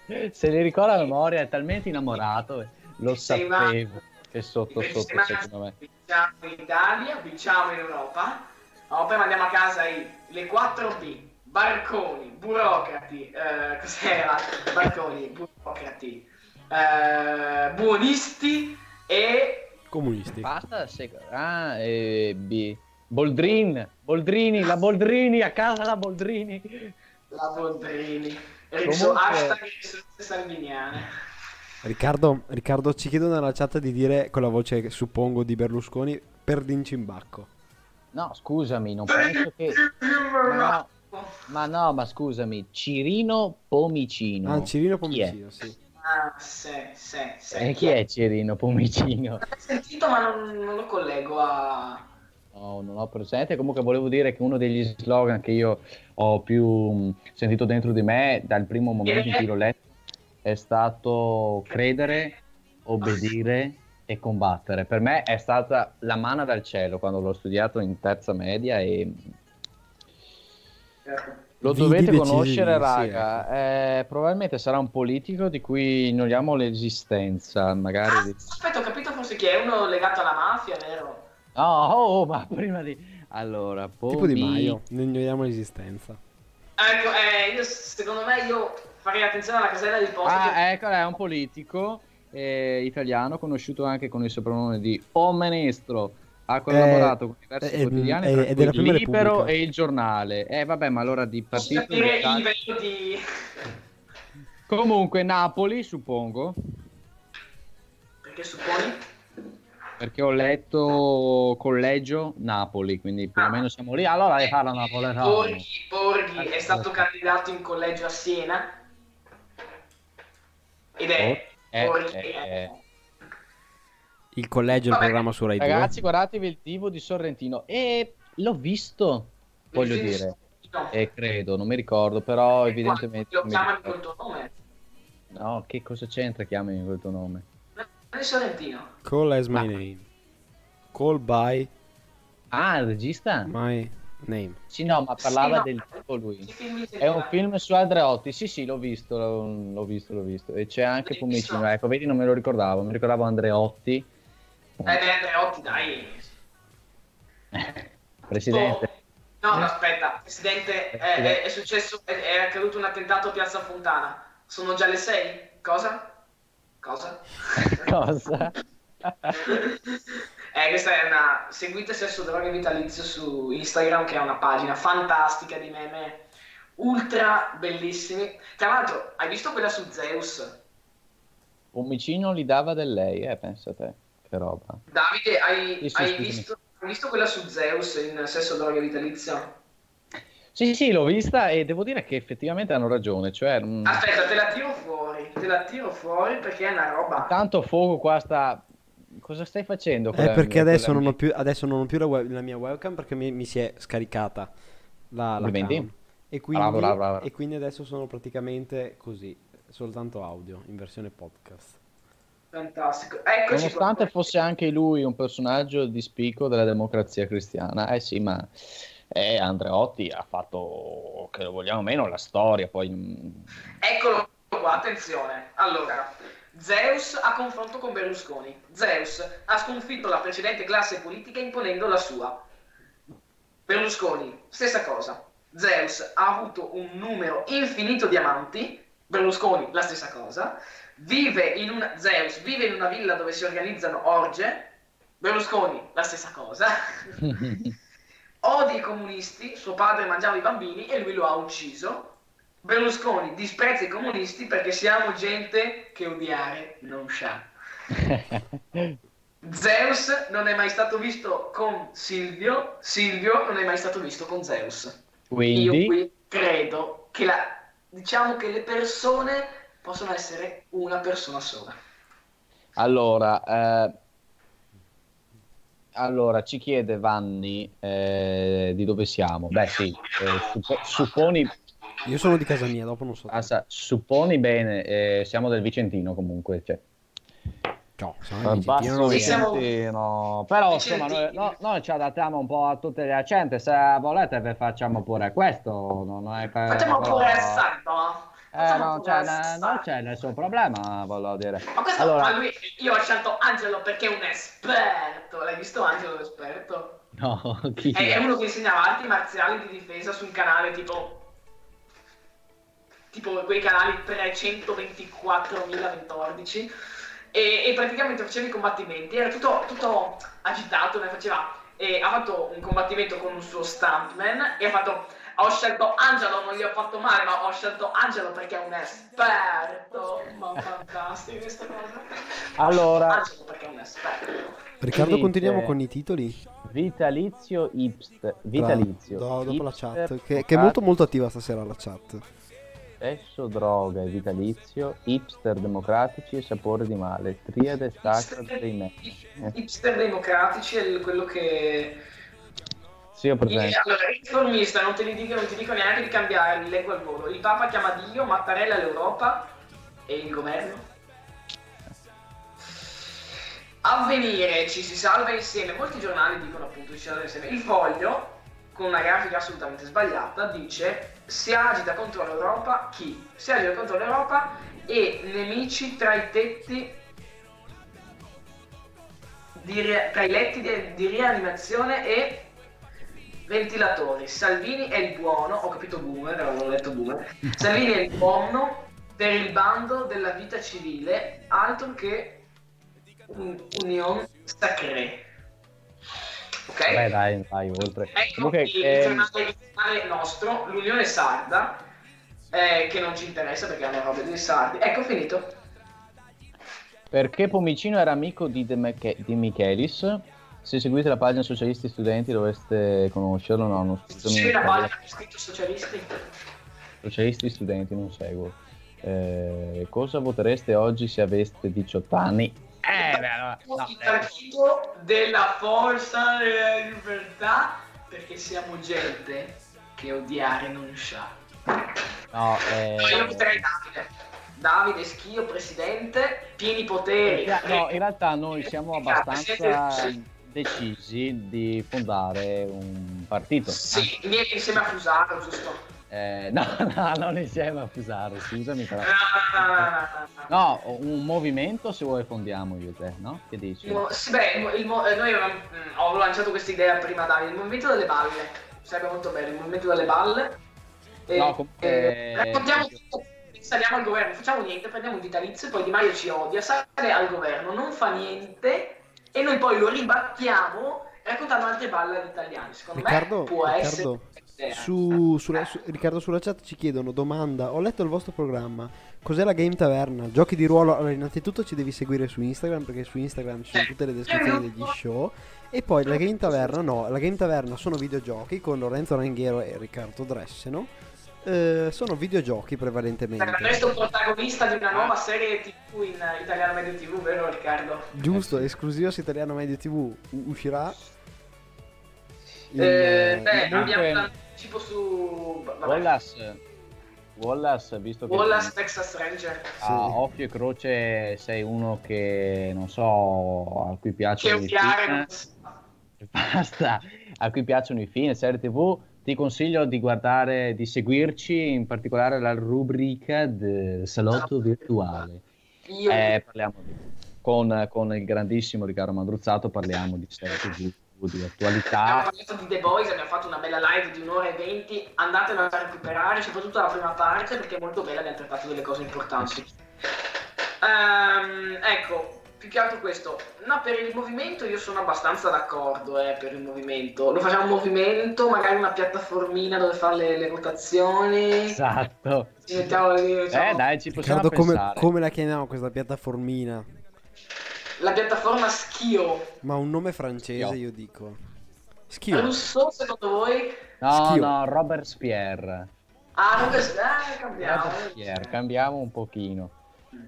Eh. Se li ricorda a memoria, è talmente innamorato, eh, lo sapevo che sotto sotto se secondo me. Vinciamo in Italia, vinciamo in Europa, ma poi mandiamo a casa i, le 4B, barconi, burocrati, eh, cos'era? Barconi, burocrati, eh, buonisti e... Comunisti. Basta, se... ah, e B. Boldrin, Boldrini, la Boldrini, a casa la Boldrini. La Boldrini. Comunque- Riso- Hashtag salviniane. Riccardo, Riccardo, ci chiedono nella chat di dire con la voce che suppongo di Berlusconi per Dincimbacco. No, scusami, non penso che... Ma no, ma no, ma scusami, Cirino Pomicino. Ah, Cirino? Pomicino, sì. Ah, sì, sì, sì. Eh, chi è Cirino Pomicino? L'ho sentito ma non, non lo collego a... No, non ho presente. Comunque volevo dire che uno degli slogan che io ho più mh, sentito dentro di me dal primo momento in cui l'ho letto è stato credere, obbedire e combattere. Per me è stata la manna dal cielo quando l'ho studiato in terza media e lo dovete conoscere, sì, raga. Eh, probabilmente sarà un politico di cui ignoriamo l'esistenza, magari. Ah, aspetta, ho capito forse chi è, uno legato alla mafia, vero? No, oh, oh, ma prima di... Allora, Tipo Di Maio, ne ignoriamo l'esistenza. Ecco, eh, io, secondo me io farei attenzione alla casella di posta. che- Ah, ecco, è un politico eh, italiano conosciuto anche con il soprannome di O Ministro. Ha collaborato con diversi eh, quotidiani, eh, tra della Prima Libero Repubblica. e il giornale. Eh, vabbè, ma allora di partito. capire di- il livello di... Comunque, Napoli, suppongo, Perché supponi? perché ho letto collegio Napoli, quindi più o meno siamo lì. Allora, le parla napoletano. Borghi, Borghi è stato candidato in collegio a Siena. Ed è... Eh, Borghi eh, è- Il collegio, il Vabbè. programma su Rai 2. Ragazzi, guardatevi il TV di Sorrentino. E l'ho visto, voglio il film- dire. No. E credo, non mi ricordo, però E evidentemente... Lo non mi chiamano ricordo. col tuo nome. No, che cosa c'entra chiamami col tuo nome? Non è Sorrentino. Call as my Ma- name. Call by Ah, il regista? my name. Sì, no, ma parlava Sì, no. del tipo lui. È un film su Andreotti, sì sì, l'ho visto, l'ho, l'ho visto, l'ho visto. E c'è anche visto? ecco, vedi non me lo ricordavo, mi ricordavo Andreotti. Eh beh, Andreotti, dai. Presidente. No, no, aspetta, Presidente, è, è- è successo, è, è accaduto un attentato a Piazza Fontana. Sono già le 6? Cosa? Cosa? Cosa? eh, questa è una... Seguite Sesso, Droga Vitalizio su Instagram, che è una pagina fantastica di meme ultra bellissimi. Tra l'altro, hai visto quella su Zeus? Pomicino gli dava del lei, eh, pensa te, che roba. Davide, hai, Sì, sì, hai visto, hai visto quella su Zeus in Sesso, Droga e Vitalizio? Sì, sì, l'ho vista e devo dire che effettivamente hanno ragione, cioè... mm, Aspetta, te la tiro fuori, te la tiro fuori perché è una roba... Tanto fuoco qua sta... Cosa stai facendo? Eh, perché adesso non, più, adesso non ho più la, web- la mia webcam perché mi, mi si è scaricata la, la cam. E quindi, Bravo, bravo, bravo. e quindi adesso sono praticamente così, soltanto audio in versione podcast. Fantastico. Eccoci Nonostante qua. fosse anche lui un personaggio di spicco della democrazia cristiana, eh sì, ma eh, Andreotti ha fatto, che lo vogliamo o meno, la storia, poi... mm, Eccolo qua, attenzione. Allora, Zeus a confronto con Berlusconi. Zeus ha sconfitto la precedente classe politica imponendo la sua. Berlusconi, stessa cosa. Zeus ha avuto un numero infinito di amanti. Berlusconi, la stessa cosa. Vive in una... Zeus vive in una villa dove si organizzano orge. Berlusconi, la stessa cosa. Odia i comunisti, suo padre mangiava i bambini e lui lo ha ucciso. Berlusconi disprezza i comunisti perché siamo gente che odiare non sa. Zeus non è mai stato visto con Silvio, Silvio non è mai stato visto con Zeus. Io Quindi, qui credo che la, diciamo che le persone possono essere una persona sola. Allora, eh, allora ci chiede Vanni eh, di dove siamo. Beh, sì, eh, suppo- supponi, Io sono di casa mia, dopo non so. te. ah, supponi bene, eh, siamo del Vicentino comunque. Cioè. Ciao, siamo vedo. siamo- Vicentino. Però insomma, noi, no- noi ci adattiamo un po' a tutte le accente. Se volete, vi facciamo pure questo. Non è che- Facciamo pure il salto. Eh, Facciamo non c'è, non c'è nessun problema, volevo dire. Ma questo, Allora- ma lui, io ho scelto Angelo perché è un esperto. L'hai visto Angelo l'esperto? No, chi È, è uno che insegna arti marziali di difesa su un canale tipo. Tipo quei canali 324.014. E, e praticamente faceva i combattimenti. Era tutto, tutto agitato. Ne faceva. E ha fatto un combattimento con un suo stuntman. E ha fatto. Ho scelto Angelo, non gli ho fatto male, ma ho scelto Angelo perché è un esperto. Ma fantastico questa cosa. Allora- Angelo perché è un esperto. Riccardo, Dite- continuiamo con i titoli. Vitalizio Hipster. Vitalizio. Do- dopo la chat, che, che è molto molto attiva stasera la chat. Sesso, droga e vitalizio, hipster democratici e sapore di male, triade sacra dei me. Hipster democratici è quello che. Sì, ho presente. Allora, il riformista, non non ti dico neanche di cambiare, li leggo al volo. Il Papa chiama Dio, Mattarella l'Europa e il governo. Avvenire, ci si salva insieme. Molti giornali dicono appunto ci si salva insieme. Il foglio, con una grafica assolutamente sbagliata, dice si agita contro l'Europa chi? Si agita contro l'Europa e nemici tra i tetti di tra i letti di, di rianimazione e ventilatori. Salvini è il buono, ho capito boomer, avevo letto boomer. Salvini è il buono per il bando della vita civile, altro che un, union sacré. Ok? Beh, dai, vai oltre. Ecco Comunque, il, giornale, il giornale nostro, l'Unione Sarda, eh, che non ci interessa perché hanno robe dei sardi. Ecco, finito. perché Pomicino era amico di, De Miche- di Michelis? Se seguite la pagina Socialisti Studenti dovreste conoscerlo. No, non una non pagina con scritto socialisti. Socialisti Studenti non seguo. Eh, cosa votereste oggi se aveste 18 anni? Eh, beh, allora, no, il eh, partito della forza della libertà perché siamo gente che odiare non sa. no, eh, Io voterei Davide. Davide Schio, presidente, pieni poteri. No, in realtà noi siamo abbastanza decisi di fondare un partito. Sì, niente insieme a Fusaro, giusto? Eh, no, no, non insieme a Fusaro, scusami però. No, un movimento se vuoi fondiamo io te, no? Che dici? Mo- sì, beh, il mo- eh, noi avevamo, mm, ho lanciato questa idea prima Davide, il movimento delle balle, sarebbe molto bello, il movimento delle balle. E, No, comunque- eh, raccontiamo tutto, saliamo al governo, facciamo niente, prendiamo un vitalizio, poi Di Mario ci odia, sale al governo, non fa niente e noi poi lo ribattiamo raccontando altre balle agli italiani. Secondo Riccardo, me può Riccardo, essere... Su, sulla- su- Riccardo, sulla chat ci chiedono domanda. Ho letto il vostro programma. Cos'è la Game Taverna? Giochi di ruolo. Allora, innanzitutto ci devi seguire su Instagram perché su Instagram ci sono tutte le descrizioni degli show. E poi la Game Taverna, no, la Game Taverna sono videogiochi con Lorenzo Ranghero e Riccardo Dresseno. Eh, sono videogiochi prevalentemente. Saresti un protagonista di una nuova serie TV in italiano medio TV, vero Riccardo? Giusto, esclusivo su Italiano Medio TV u- uscirà. in, Eh, eh, beh, comunque- abbiamo l'anticipo su vabbè, Wallace, Wallace, visto che Wallace Texas Ranger. a occhio e croce sei uno che non so a cui Che piacciono i odiare film, basta, a cui piacciono i film, serie tv, ti consiglio di guardare, di seguirci in particolare la rubrica del salotto virtuale. Io Eh, parliamo di- con, con il grandissimo Riccardo Mandruzzato, parliamo di serie tv, di abbiamo attualità. parlato di The Boys, abbiamo fatto una bella live di un'ora e venti, andatela a recuperare, soprattutto la prima parte perché è molto bella, abbiamo trattato delle cose importanti. Ehm, ecco, più che altro questo, no, per il movimento io sono abbastanza d'accordo eh, per il movimento. Lo facciamo un movimento, magari una piattaformina dove fare le, le votazioni. Esatto. Ci mettiamo lì, Eh diciamo, dai, ci possiamo Riccardo, come, pensare. come la chiamiamo questa piattaformina? la piattaforma Schio. Ma un nome francese, Schio. io dico. Schio. Russo, secondo voi? No, Schio. no, Robert Spier. Ah, non eh, cambiamo. Robert Spier, cambiamo un pochino.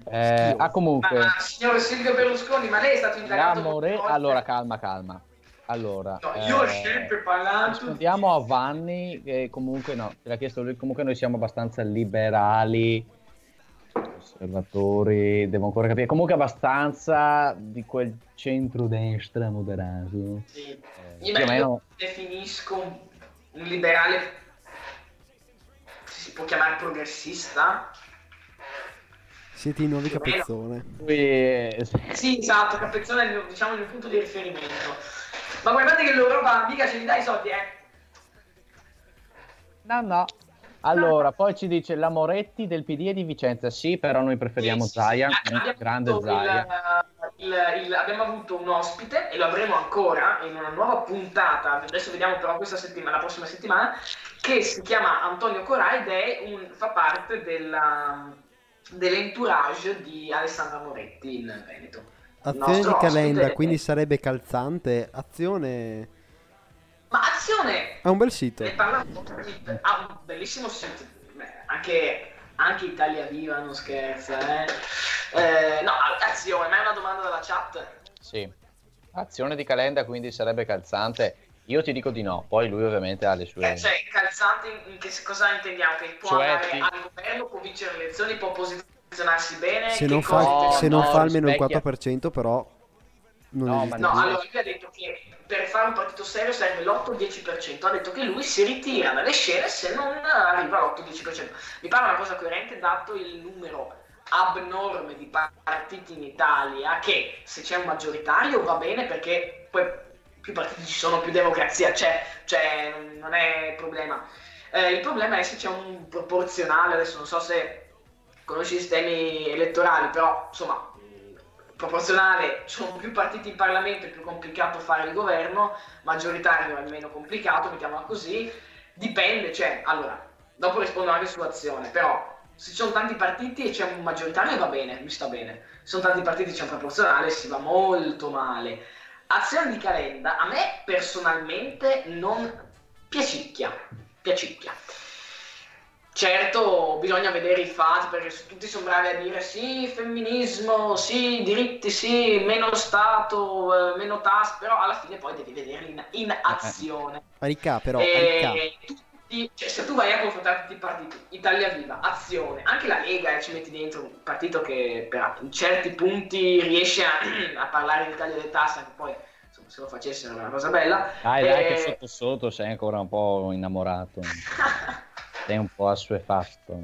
Eh, ah, comunque, Ma signor Silvio Berlusconi, ma lei è stato indagato volte? Allora, calma, calma. Allora, No, io ho eh, sempre parlato. rispondiamo a Vanni, che comunque no, te l'ha chiesto lui, comunque noi siamo abbastanza liberali, conservatori, devo ancora capire, comunque abbastanza di quel centro-destra moderato. Sì. Eh, Io, meno- definisco un liberale, si può chiamare progressista? Siete i nuovi capezzone. Eh, Sì, esatto, Capezzone è il mio, diciamo, il mio punto di riferimento. Ma guardate che l'Europa mica ce li dà i soldi, eh. No, no. Allora, poi ci dice la Moretti del PD e di Vicenza. Sì, però noi preferiamo Sì, sì, Zaia, sì. Abbiamo grande avuto Zaia. il- il- il- abbiamo avuto un ospite e lo avremo ancora in una nuova puntata. Adesso vediamo però questa settimana, la prossima settimana, che si chiama Antonio Corai ed è un, fa parte della, dell'entourage di Alessandra Moretti in Veneto. Azione di calenda, ospite- quindi sarebbe calzante. Azione Ma azione! ha un bel sito. Parla ha un bellissimo sito. Anche, anche Italia Viva non scherza, eh. Eh, no, azione, ma è una domanda dalla chat. Sì. Azione di calenda, quindi sarebbe calzante. Io ti dico di no, poi lui ovviamente ha le sue... Eh, cioè, calzante, in, che cosa intendiamo? Che può Cioè, andare ti- al governo, può vincere le elezioni, può posizionarsi bene. Se non fa, No, se non no, fa almeno il rispecchia- 4%, però non No, ma No, più. allora lui ha detto che per fare un partito serio serve l'8-10%. Ha detto che lui si ritira dalle scene se non arriva all'8-10%. Mi pare una cosa coerente dato il numero abnorme di partiti in Italia che se c'è un maggioritario va bene perché poi più partiti ci sono, più democrazia c'è, cioè non è problema. Eh, il problema è se c'è un proporzionale, adesso non so se conosci i sistemi elettorali, però insomma mh, proporzionale ci sono più partiti in Parlamento, è più complicato fare il governo, maggioritario è meno complicato, mettiamola così, dipende, cioè, allora, dopo rispondo anche sull'azione, però se ci sono tanti partiti e c'è un maggioritario va bene, mi sta bene, se sono tanti partiti e c'è un proporzionale si va molto male. Azione di Calenda a me personalmente non piacicchia, piacicchia. Certo, bisogna vedere i fatti perché tutti sono bravi a dire sì, femminismo, sì, diritti, sì, meno Stato, eh, meno tasse, però alla fine poi devi vederli in, in azione. Ricca, però, E tutti- cioè, se tu vai a confrontare tutti i partiti, Italia Viva, Azione, anche la Lega eh, ci metti dentro un partito che per certi punti riesce a, a parlare in Italia delle tasse, anche poi insomma, se lo facesse era una cosa bella. Dai, dai, che Eh, sotto sotto sei ancora un po' innamorato. Sei un po' assuefatto.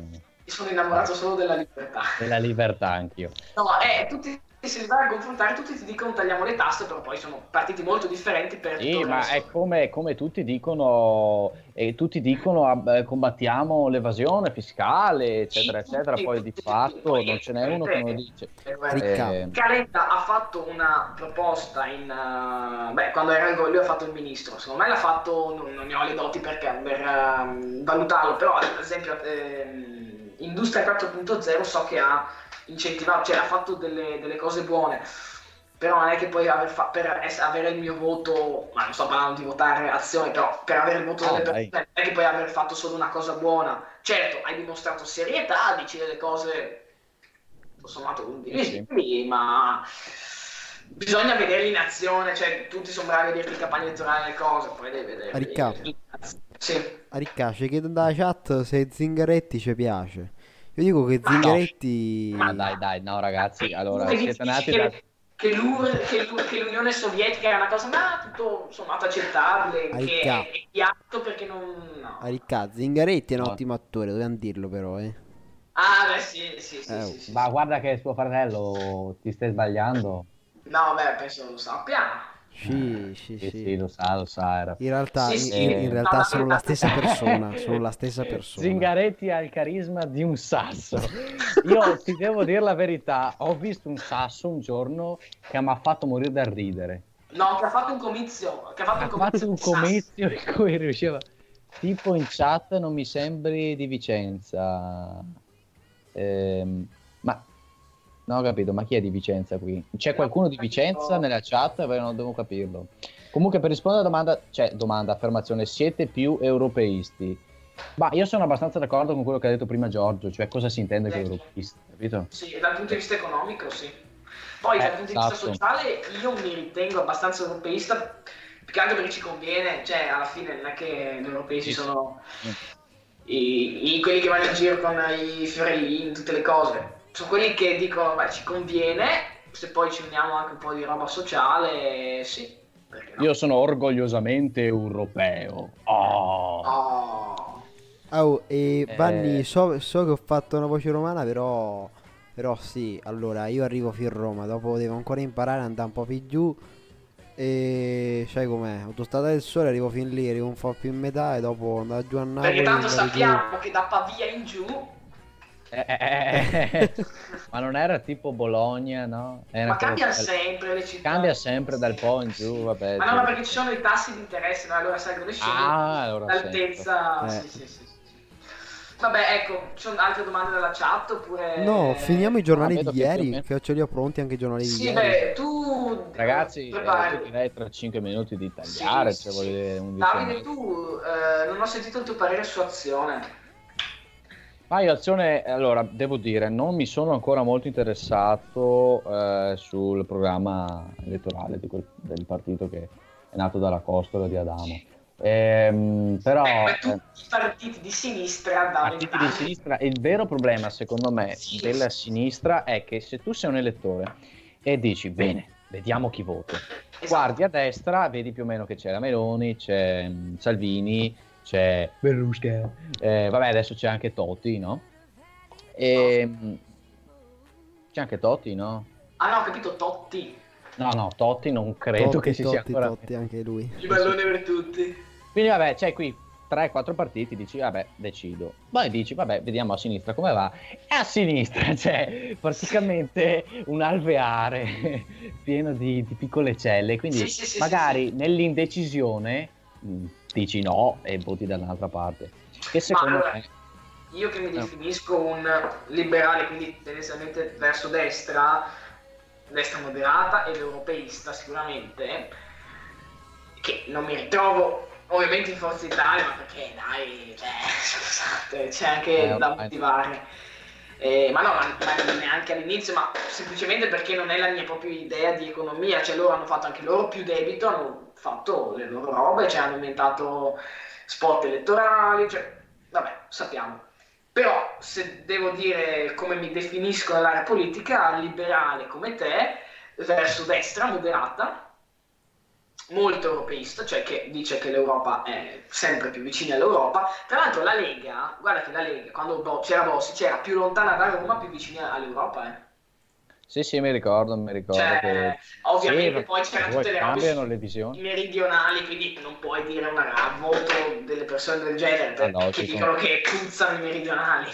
sono innamorato solo della libertà. Della libertà anch'io. No, eh, tutti se li vai a confrontare, tutti ti dicono tagliamo le tasse, però poi sono partiti molto differenti per Sì, ma è come, come tutti dicono, e tutti dicono eh, combattiamo l'evasione fiscale, eccetera, Sì, eccetera, tutti, poi di fatto non ce n'è uno che non lo dice. Eh, guarda, Ricca. Eh, Calenda ha fatto una proposta in eh, beh, quando era lui ha fatto il ministro. Secondo me l'ha fatto, non, non ne ho le doti perché per ehm, valutarlo, però ad esempio ehm, Industria 4.0 so che ha incentivato, cioè ha fatto delle, delle cose buone. Però non è che poi aver fa- per es- avere il mio voto, ma non sto parlando di votare azione, però per avere il voto Ah, delle dai. persone, non è che poi aver fatto solo una cosa buona. Certo, hai dimostrato serietà, dici delle cose tutto sommato condivisibili, ma bisogna vederli in azione, cioè tutti sono bravi a dirti in campagna elettorale le cose, poi devi vedere. Ricca. Sì. Ricca, ci chiedono dalla chat se Zingaretti ci piace. Io dico che Ma no. Zingaretti... Ma dai, dai, no ragazzi, allora siete nati che, da... che, l'Ur- che l'U- che l'Unione Sovietica era una cosa, ma tutto sommato accettabile, Ah, che è, è piatto perché non... no. Ah, Ricca, Zingaretti è un No. ottimo attore, dobbiamo dirlo però, eh. Ah, beh, sì, sì, sì, Eh, sì, sì. Ma guarda che tuo fratello ti stai sbagliando. No, beh, penso lo sappia. Sì, sì, Eh, Sì, sì. sì, lo sa, lo sa. Era... In realtà, Sì, in, sì. in- in realtà sono la stessa persona, sono la stessa persona. Zingaretti ha il carisma di un sasso. Io ti devo dire la verità, ho visto un sasso un giorno che mi ha fatto morire dal ridere. No, che ha fatto un comizio. Che ha fatto un comizio. un comizio in cui riusciva... Tipo in chat non mi sembri di Vicenza. Ehm, ma... Non ho capito, ma chi è di Vicenza qui? C'è qualcuno di Vicenza nella chat? Beh, non devo capirlo. Comunque per rispondere alla domanda, cioè domanda, affermazione, siete più europeisti? Ma io sono abbastanza d'accordo con quello che ha detto prima Giorgio, cioè cosa si intende con europeista, capito? Sì, dal punto di vista economico sì. Poi eh, dal punto di vista esatto. sociale io mi ritengo abbastanza europeista, più che altro perché ci conviene, cioè alla fine non è che gli europei sì. sono i, i, quelli che vanno in giro con i fiorellini, tutte le cose, sono quelli che dicono beh ci conviene, se poi ci uniamo anche un po' di roba sociale, sì. No? Io sono orgogliosamente europeo. Oh. oh. oh e eh. Vanni, so, so, che ho fatto una voce romana, però, però sì, allora io arrivo fin Roma, dopo devo ancora imparare ad andare un po' più giù. E sai com'è? Autostrada del Sole, arrivo fin lì, arrivo un po' più in metà e dopo andare giù a Napoli. Perché tanto sappiamo giù. che da Pavia in giù eh, eh, eh, ma non era tipo Bologna, no? Era ma cambia sempre le città. Cambia sempre dal po' in giù, vabbè. Ma no, ma perché ci sono i tassi di interesse, no? allora salgono e scendono. Ah, allora l'altezza. Sì, sì, sì, Vabbè, ecco, ci sono altre domande dalla chat oppure... No, finiamo i giornali ah, di ieri, che ce li ho pronti anche i giornali sì, di ieri. Sì, beh, tu... Ragazzi, eh, direi tra 5 minuti di tagliare, sì, cioè, sì. Davide, tu, eh, non ho sentito il tuo parere su azione. Ma io azione, allora, devo dire, non mi sono ancora molto interessato eh, sul programma elettorale quel, del partito che è nato dalla costola di Adamo. Ehm, però Beh, tu, eh, i partiti di sinistra da partiti di sinistra il vero problema secondo me sì. della sinistra è che se tu sei un elettore e dici bene vediamo chi vota esatto. guardi a destra vedi più o meno che c'è la Meloni c'è mm, Salvini c'è Berlusca. Eh, vabbè, adesso c'è anche Totti, no? E, ehm, c'è anche Totti, no? Ah no, ho capito Totti. No, no, Totti non credo Totti, che ci Totti, sia ancora. Totti anche lui. Il ballone per tutti. Quindi vabbè, c'è qui 3-4 partiti, dici vabbè, decido. Poi dici vabbè, vediamo a sinistra come va. E a sinistra c'è praticamente un alveare pieno di, di piccole celle, quindi sì, sì, sì, magari nell'indecisione mm, dici no e voti dall'altra parte. Che secondo allora, me... Io che mi definisco un liberale, quindi tendenzialmente verso destra, destra moderata ed europeista sicuramente, che non mi ritrovo ovviamente in Forza Italia, ma perché dai, cioè, scusate, c'è anche eh, da motivare. Eh, ma no, ma, ma, neanche all'inizio, ma semplicemente perché non è la mia propria idea di economia, cioè loro hanno fatto anche loro più debito, hanno fatto le loro robe, cioè hanno inventato spot elettorali, cioè, vabbè, sappiamo. Però se devo dire come mi definisco nell'area politica, liberale come te, verso destra, moderata, molto europeista, cioè che dice che l'Europa è sempre più vicina all'Europa. Tra l'altro la Lega, guarda che la Lega, quando c'era Bossi, c'era più lontana da Roma, più vicina all'europa. Eh. Sì, sì, mi ricordo, mi ricordo. Cioè, che... Ovviamente sì, poi c'erano tutte le robe le visioni. meridionali, quindi non puoi dire una, a voto delle persone del genere ah, no, che dicono sono... che puzzano i meridionali.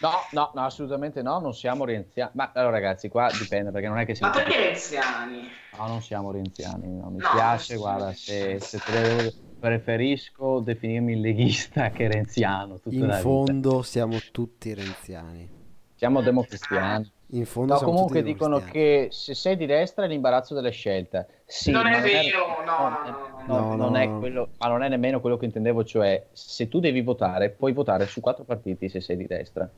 No, no, no, assolutamente no, non siamo renziani. Ma allora ragazzi, qua dipende perché non è che siamo... Ma perché renziani? No, non siamo renziani, no, mi no, piace, guarda, se, se devo... preferisco definirmi leghista che renziano. In fondo siamo tutti renziani. Siamo democristiani. In fondo no, comunque dicono che se sei di destra è l'imbarazzo delle scelte. Sì, non è vero, è... no, no, no, no, non è quello, ma non è nemmeno quello che intendevo, cioè se tu devi votare, puoi votare su quattro partiti se sei di destra.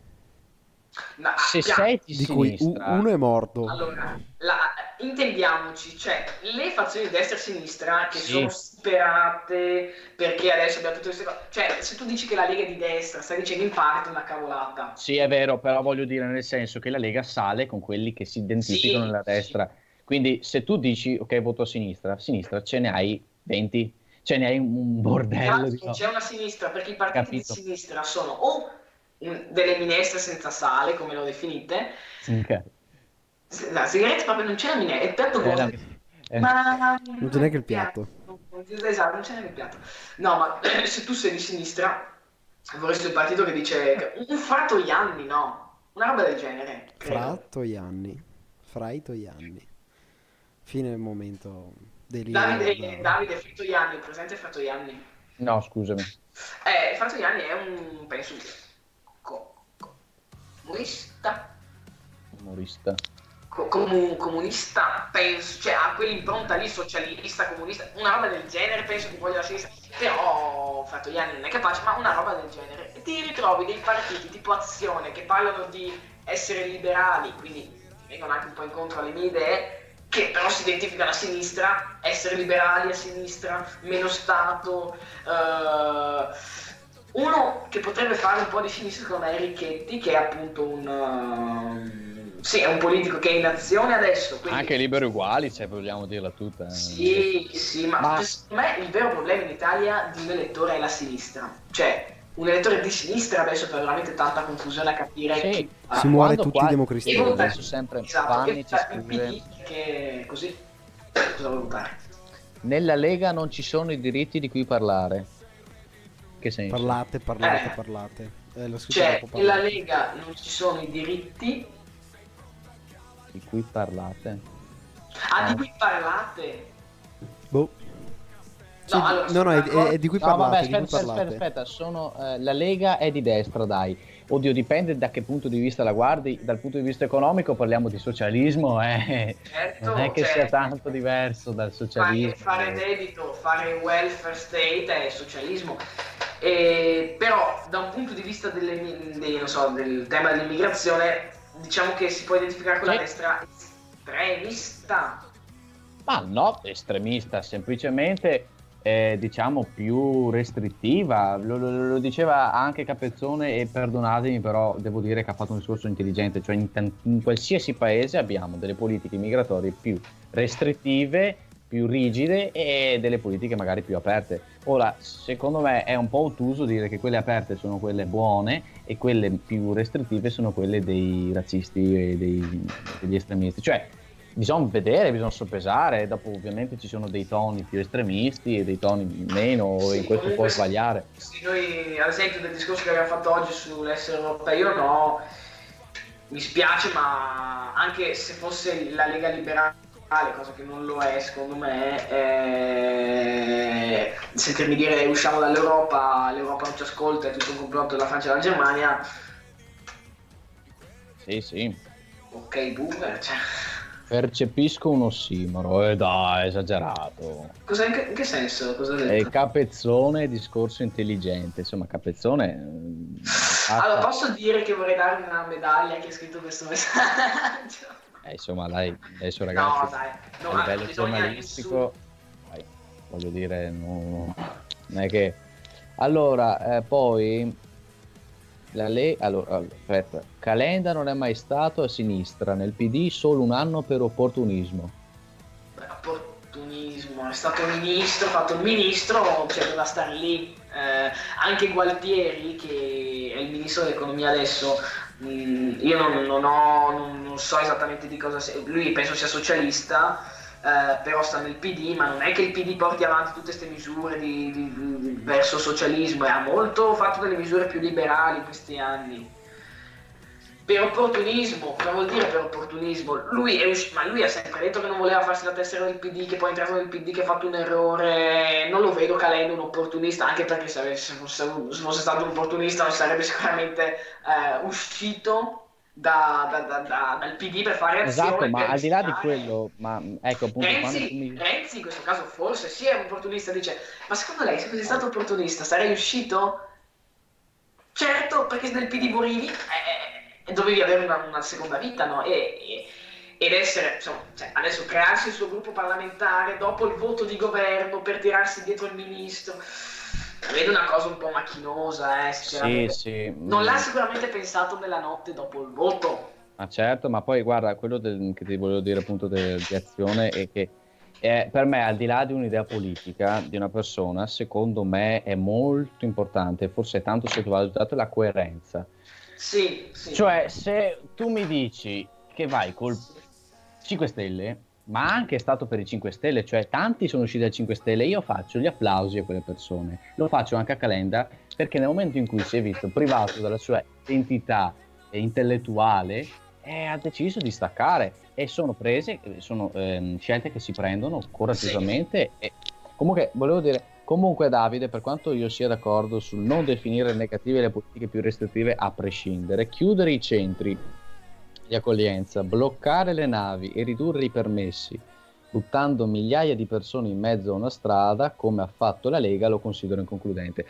No, se piano. sei di, di sinistra, uno è morto. Allora, la, intendiamoci, cioè le fazioni di destra e sinistra che sì. sono sperate perché adesso abbiamo tutte queste cose. Cioè, se tu dici che la Lega è di destra, stai dicendo in parte una cavolata. Sì, è vero, però voglio dire nel senso che la Lega sale con quelli che si identificano sì, nella destra. Sì. Quindi se tu dici ok, voto a sinistra, a sinistra ce ne hai 20, ce ne hai un bordello. Esatto, c'è una sinistra perché i partiti Capito. di sinistra sono o delle minestre senza sale, come lo definite. Okay. La sigaretta proprio non c'è la minestra, è il piatto buono. Eh, ma non c'è neanche il piatto. Esatto, non c'è neanche il piatto. No, ma se tu sei di sinistra, vorresti un partito che dice un fratto Ianni, no? Una roba del genere. Fratto Ianni. Fraito Ianni. Fine del momento. Davide, Davide Fratto Ianni, presente Fratto Ianni? No, scusami. Eh, Fratto Ianni è un, penso, humorista. Humorista. com- comunista, penso, cioè ha quell'impronta lì socialista, comunista, una roba del genere, penso che voglia la sinistra, però ho fatto gli anni non è capace, ma una roba del genere. E ti ritrovi dei partiti tipo Azione che parlano di essere liberali, quindi vengono anche un po' incontro alle mie idee, che però si identificano a sinistra, essere liberali a sinistra, meno Stato. Uh, uno che potrebbe fare un po' di sinistra secondo me è Ricchetti, che è appunto un... Uh, sì, è un politico che è in azione adesso. Quindi... Anche liberi uguali, cioè, vogliamo dirla tutta. Eh. Sì, sì, ma, ma, secondo me il vero problema in Italia di un elettore è la sinistra. Cioè, un elettore di sinistra adesso fa veramente tanta confusione a capire sì, chi si muore tutti i democristiani. Io penso sempre esatto, Vanni ci scrive che così cosa vuoi votare? Nella Lega non ci sono i diritti di cui parlare. Che senso? Parlate, parlate, eh. parlate. Eh, cioè, nella Lega non ci sono i diritti di cui parlate? Ah, eh. di cui parlate? Boh. No, allora, no, no è, è, di cui parlate. No, vabbè, aspetta, aspetta, aspetta, aspetta, sono, eh, la Lega è di destra, dai. Oddio, dipende da che punto di vista la guardi. Dal punto di vista economico parliamo di socialismo, eh. certo, non è che cioè, sia tanto diverso dal socialismo. Fare, fare debito, fare welfare state è socialismo. E, però da un punto di vista delle, dei, so, del tema dell'immigrazione diciamo che si può identificare con la destra estremista. Ma no, estremista, semplicemente eh, diciamo più restrittiva. Lo, lo, lo, diceva anche Capezzone e perdonatemi, però devo dire che ha fatto un discorso intelligente, cioè in, in qualsiasi paese abbiamo delle politiche migratorie più restrittive più rigide e delle politiche magari più aperte. Ora, secondo me è un po' ottuso dire che quelle aperte sono quelle buone e quelle più restrittive sono quelle dei razzisti e dei, degli estremisti. Cioè, bisogna vedere, bisogna soppesare, dopo ovviamente ci sono dei toni più estremisti e dei toni meno, sì, in questo può sbagliare. Sì, noi ad esempio del discorso che abbiamo fatto oggi sull'essere europeo, no, mi spiace, ma anche se fosse la Lega Liberale cosa che non lo è secondo me, eh, sentirmi dire usciamo dall'Europa, l'Europa non ci ascolta, è tutto un complotto della Francia e della Germania. Sì, sì. Ok, boomer, cioè. Percepisco un ossimoro, e eh dai, esagerato. Cosa, in, che, in che senso? Cosa hai detto? È capezzone, discorso intelligente. Insomma, capezzone. Fatta... Allora, posso dire che vorrei dargli una medaglia che ha scritto questo messaggio? Eh, insomma, dai, adesso ragazzi, no, dai. No, a livello giornalistico, dai, voglio dire, no, non è che... Allora, eh, poi, la le... allora, aspetta, Calenda non è mai stato a sinistra, nel PD solo un anno per opportunismo. Beh, opportunismo, è stato ministro, ha fatto il ministro, cioè doveva stare lì. Eh, anche Gualtieri, che è il ministro dell'economia adesso, Mm, io non, non, ho, non, non, so esattamente di cosa sia, lui penso sia socialista, eh, però sta nel PD, ma non è che il PD porti avanti tutte queste misure di, di, di, verso socialismo, ha molto fatto delle misure più liberali in questi anni per opportunismo, cosa vuol dire per opportunismo? Lui, usci- ma lui ha sempre detto che non voleva farsi la tessera del PD, che poi è entrato nel PD, che ha fatto un errore. Non lo vedo Calendo un opportunista, anche perché se, avesse, se, fosse, se fosse, stato un opportunista sarebbe sicuramente eh, uscito da, da, da, dal PD per fare azione. Esatto, ma al di là di quello, ma ecco appunto Renzi, mi... Renzi in questo caso forse sì è un opportunista, dice, ma secondo lei se fossi stato opportunista sarei uscito? Certo, perché nel PD morivi. Eh, dovevi avere una, una seconda vita, no? E, e, ed essere, insomma, cioè, adesso crearsi il suo gruppo parlamentare dopo il voto di governo per tirarsi dietro il ministro. Vedo una cosa un po' macchinosa, eh, sì, sì. Non l'ha sicuramente pensato nella notte dopo il voto. Ma certo, ma poi guarda, quello del, che ti volevo dire appunto de, di azione è che è, per me, al di là di un'idea politica di una persona, secondo me è molto importante, forse è tanto sottovalutato, la coerenza. Sì, sì. Cioè, se tu mi dici che vai col 5 Stelle, ma anche è stato per i 5 Stelle, cioè tanti sono usciti dal 5 Stelle, io faccio gli applausi a quelle persone. Lo faccio anche a Calenda perché nel momento in cui si è visto privato dalla sua identità intellettuale, eh, ha deciso di staccare e sono prese, sono ehm, scelte che si prendono coraggiosamente. Sì. E comunque volevo dire, Comunque, Davide, per quanto io sia d'accordo sul non definire negative le politiche più restrittive a prescindere, chiudere i centri di accoglienza, bloccare le navi e ridurre i permessi, buttando migliaia di persone in mezzo a una strada, come ha fatto la Lega, lo considero inconcludente.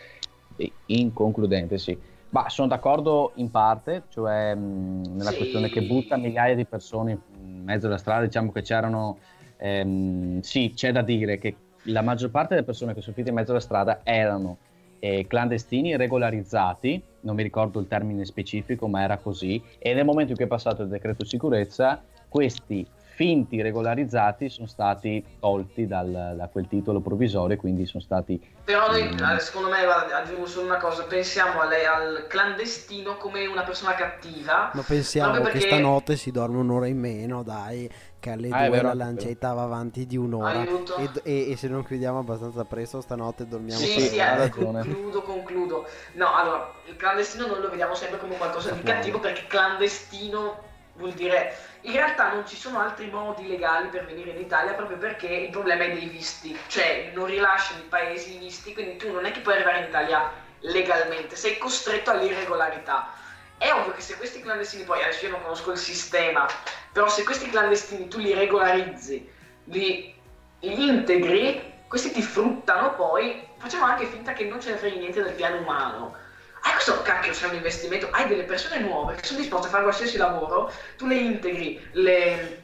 Inconcludente, sì. Ma sono d'accordo in parte, cioè mh, nella sì. questione che butta migliaia di persone in mezzo alla strada, diciamo che c'erano, ehm, sì, c'è da dire che la maggior parte delle persone che sono finite in mezzo alla strada erano eh, clandestini regolarizzati, non mi ricordo il termine specifico, ma era così, e nel momento in cui è passato il decreto sicurezza, questi finti regolarizzati sono stati tolti dal, da quel titolo provvisorio, quindi sono stati... Però noi, um... secondo me, aggiungo solo una cosa, pensiamo alle, al clandestino come una persona cattiva. Ma pensiamo perché... che stanotte si dorme un'ora in meno, dai, che alle ah, due la lancetta va avanti di un'ora. E, e, e, se non chiudiamo abbastanza presto stanotte dormiamo Sì, sì, eh, concludo, concludo. No, allora, il clandestino noi lo vediamo sempre come qualcosa di cattivo perché clandestino vuol dire in realtà non ci sono altri modi legali per venire in Italia proprio perché il problema è dei visti, cioè non rilasciano i paesi i visti, quindi tu non è che puoi arrivare in Italia legalmente, sei costretto all'irregolarità. È ovvio che se questi clandestini poi, adesso io non conosco il sistema, però se questi clandestini tu li regolarizzi, li, li integri, questi ti fruttano poi, facciamo anche finta che non ce ne frega niente del piano umano questo cacchio se è un investimento, hai delle persone nuove che sono disposte a fare qualsiasi lavoro, tu le integri, le,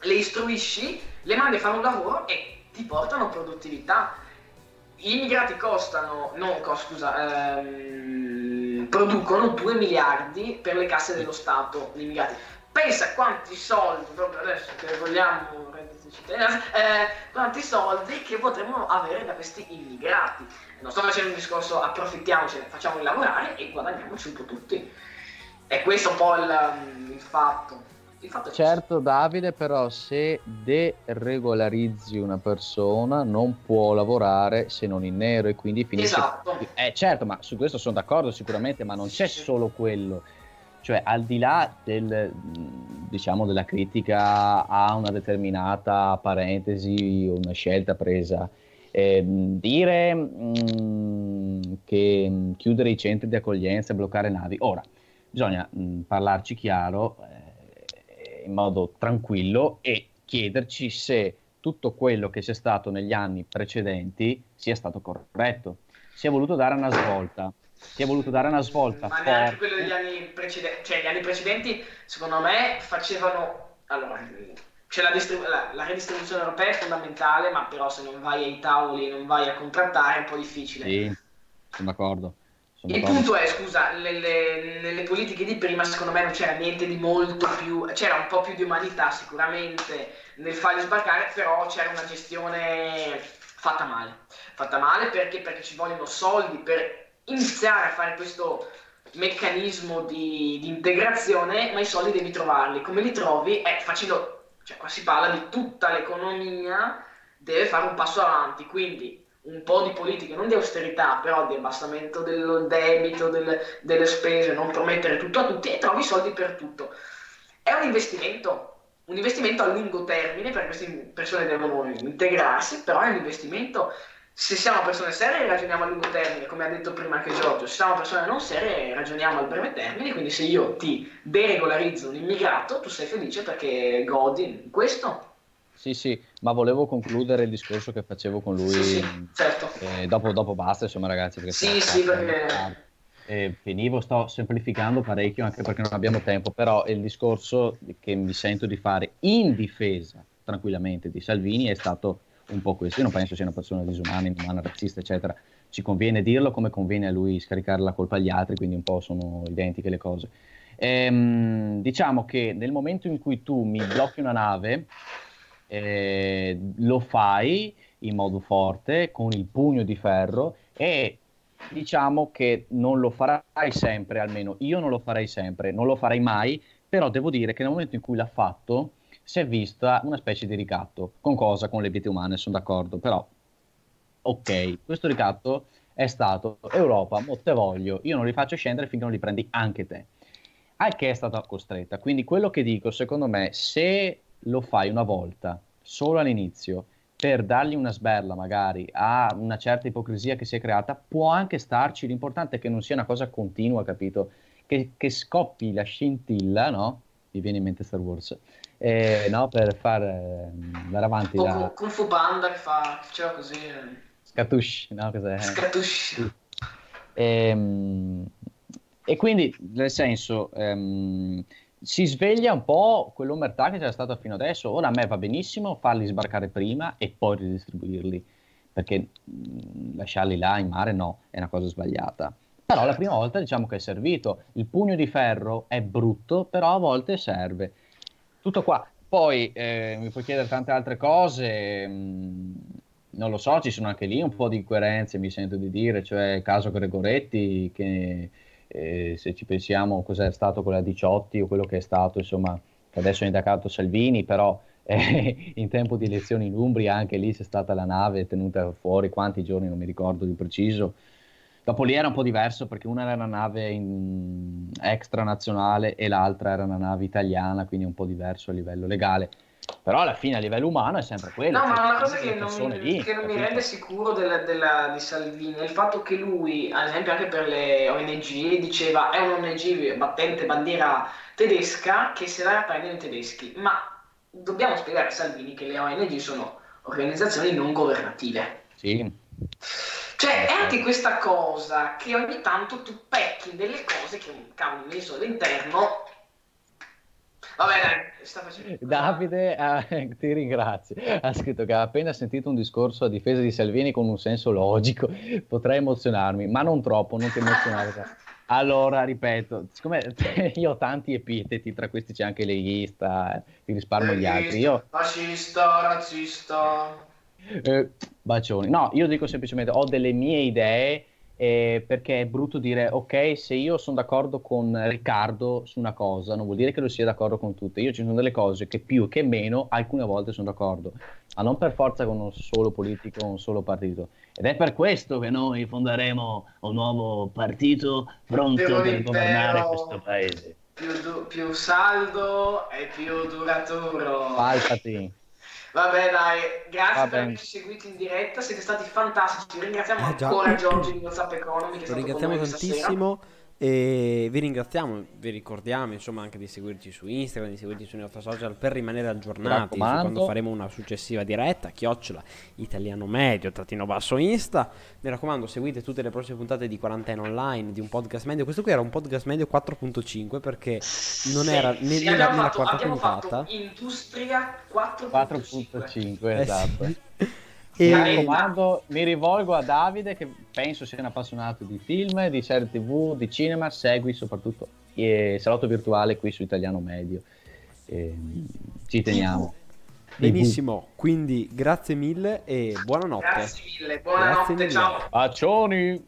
le istruisci, le mandi a fare un lavoro e ti portano produttività. Gli immigrati costano, non cost, scusa, ehm, producono 2 miliardi per le casse dello Stato, gli immigrati. Pensa quanti soldi, proprio adesso che vogliamo eh, quanti soldi che potremmo avere da questi immigrati non sto facendo un discorso approfittiamocene, facciamoli lavorare e guadagniamoci un po' tutti. E questo è un po' il, il fatto. Il fatto certo Davide, però se deregolarizzi una persona non può lavorare se non in nero e quindi finisce... Esatto. Eh certo, ma su questo sono d'accordo sicuramente, ma non c'è solo quello. Cioè al di là del, diciamo, della critica a una determinata parentesi o una scelta presa eh, dire mh, che chiudere i centri di accoglienza e bloccare navi, ora bisogna mh, parlarci chiaro eh, in modo tranquillo e chiederci se tutto quello che c'è stato negli anni precedenti sia stato corretto. Si è voluto dare una svolta. Si è voluto dare una svolta. Ma neanche quello degli anni precedenti. Cioè, gli anni precedenti, secondo me, facevano. Allora, cioè la, distribu- la, la, redistribuzione europea è fondamentale, ma però se non vai ai tavoli e non vai a contrattare è un po' difficile. Sì, sono d'accordo. Sono il d'accordo. punto è, scusa, nelle, nelle, politiche di prima secondo me non c'era niente di molto più, c'era un po' più di umanità sicuramente nel farli sbarcare, però c'era una gestione fatta male. Fatta male perché? Perché ci vogliono soldi per iniziare a fare questo meccanismo di, di integrazione, ma i soldi devi trovarli. Come li trovi? Eh, facendo cioè qua si parla di tutta l'economia deve fare un passo avanti, quindi un po' di politiche, non di austerità, però di abbassamento del debito, del, delle spese, non promettere tutto a tutti e trovi soldi per tutto. È un investimento, un investimento a lungo termine, perché queste persone devono integrarsi, però è un investimento se siamo persone serie ragioniamo a lungo termine, come ha detto prima anche Giorgio, se siamo persone non serie ragioniamo al breve termine, quindi se io ti deregolarizzo un immigrato, tu sei felice perché godi questo. Sì, sì, ma volevo concludere il discorso che facevo con lui. Sì, sì, certo. Eh, dopo, dopo, basta, insomma, ragazzi. Perché sì, sì, perché... Eh, finivo, sto semplificando parecchio anche perché non abbiamo tempo, però il discorso che mi sento di fare in difesa tranquillamente di Salvini è stato un po' questo. Io non penso sia una persona disumana, inumana, razzista, eccetera. Ci conviene dirlo come conviene a lui scaricare la colpa agli altri, quindi un po' sono identiche le cose. Ehm, diciamo che nel momento in cui tu mi blocchi una nave, eh, lo fai in modo forte, con il pugno di ferro e diciamo che non lo farai sempre, almeno io non lo farei sempre, non lo farei mai, però devo dire che nel momento in cui l'ha fatto, si è vista una specie di ricatto. Con cosa? Con le vite umane, sono d'accordo, però ok, questo ricatto è stato Europa, mo te voglio, io non li faccio scendere finché non li prendi anche te. Al che è stata costretta. Quindi quello che dico, secondo me, se lo fai una volta, solo all'inizio, per dargli una sberla magari a una certa ipocrisia che si è creata, può anche starci. L'importante è che non sia una cosa continua, capito? Che, che scoppi la scintilla, no? mi viene in mente Star Wars. Eh, no, per far eh, andare avanti. O la... Kung Fu Panda che fa, faceva così. Eh. Scatush, no? Cos'è? Scatush. Sì. E, ehm, e, quindi, nel senso, ehm, si sveglia un po' quell'omertà che c'era stata fino adesso. Ora a me va benissimo farli sbarcare prima e poi ridistribuirli, perché mh, lasciarli là in mare no, è una cosa sbagliata. Però la prima volta diciamo che è servito. Il pugno di ferro è brutto, però a volte serve. Tutto qua. Poi eh, mi puoi chiedere tante altre cose, mm, non lo so, ci sono anche lì un po' di incoerenze, mi sento di dire, cioè il caso Gregoretti, che eh, se ci pensiamo cos'è stato con la 18 o quello che è stato, insomma, adesso è indagato Salvini, però eh, in tempo di elezioni in Umbria anche lì c'è stata la nave tenuta fuori, quanti giorni non mi ricordo di preciso, Dopo lì era un po' diverso perché una era una nave in... extranazionale e l'altra era una nave italiana, quindi un po' diverso a livello legale. Però alla fine a livello umano è sempre quello. No, ma una cosa che non, mi, lì, che non mi, rende sicuro della, della, di Salvini è il fatto che lui, ad esempio anche per le ONG, diceva è un'ONG battente bandiera tedesca che se la prendono i tedeschi. Ma dobbiamo spiegare a Salvini che le ONG sono organizzazioni non governative. Sì. Cioè, è anche questa cosa che ogni tanto tu pecchi delle cose che un cavolo ministro dell'interno. Vabbè, dai, sta facendo. Davide, eh, ti ringrazio. Ha scritto che ha appena sentito un discorso a difesa di Salvini con un senso logico. Potrei emozionarmi, ma non troppo, non ti emozionare. Allora, ripeto, siccome io ho tanti epiteti, tra questi c'è anche leghista, eh, ti risparmio gli altri. Io... Fascista, razzista. Eh, bacioni. No, io dico semplicemente ho delle mie idee eh, perché è brutto dire ok, se io sono d'accordo con Riccardo su una cosa, non vuol dire che lo sia d'accordo con tutte. Io ci sono delle cose che più che meno alcune volte sono d'accordo, ma non per forza con un solo politico un solo partito. Ed è per questo che noi fonderemo un nuovo partito pronto per governare questo paese. Più, du- più saldo e più duraturo. Palpati. Vabbè, dai, grazie Va per averci seguito in diretta, siete stati fantastici. Ringraziamo eh, ancora Giorgio di WhatsApp Economy. Che Lo ringraziamo tantissimo. E vi ringraziamo, vi ricordiamo insomma anche di seguirci su Instagram, di seguirci sui nostri social per rimanere aggiornati quando faremo una successiva diretta, chiocciola italiano medio, trattino basso Insta. Mi raccomando, seguite tutte le prossime puntate di Quarantena Online, di un podcast medio. Questo qui era un podcast medio 4.5 perché non sì, era né, sì, nella, nella quarta puntata. Industria 4.5. 4.5, esatto. Eh sì. E... Mi raccomando, mi rivolgo a Davide che penso sia un appassionato di film, di serie tv, di cinema, segui soprattutto eh, Salotto Virtuale qui su Italiano Medio. Eh, ci teniamo. Benissimo, quindi grazie mille e buonanotte. Grazie mille, buonanotte, grazie mille. ciao. Bacioni.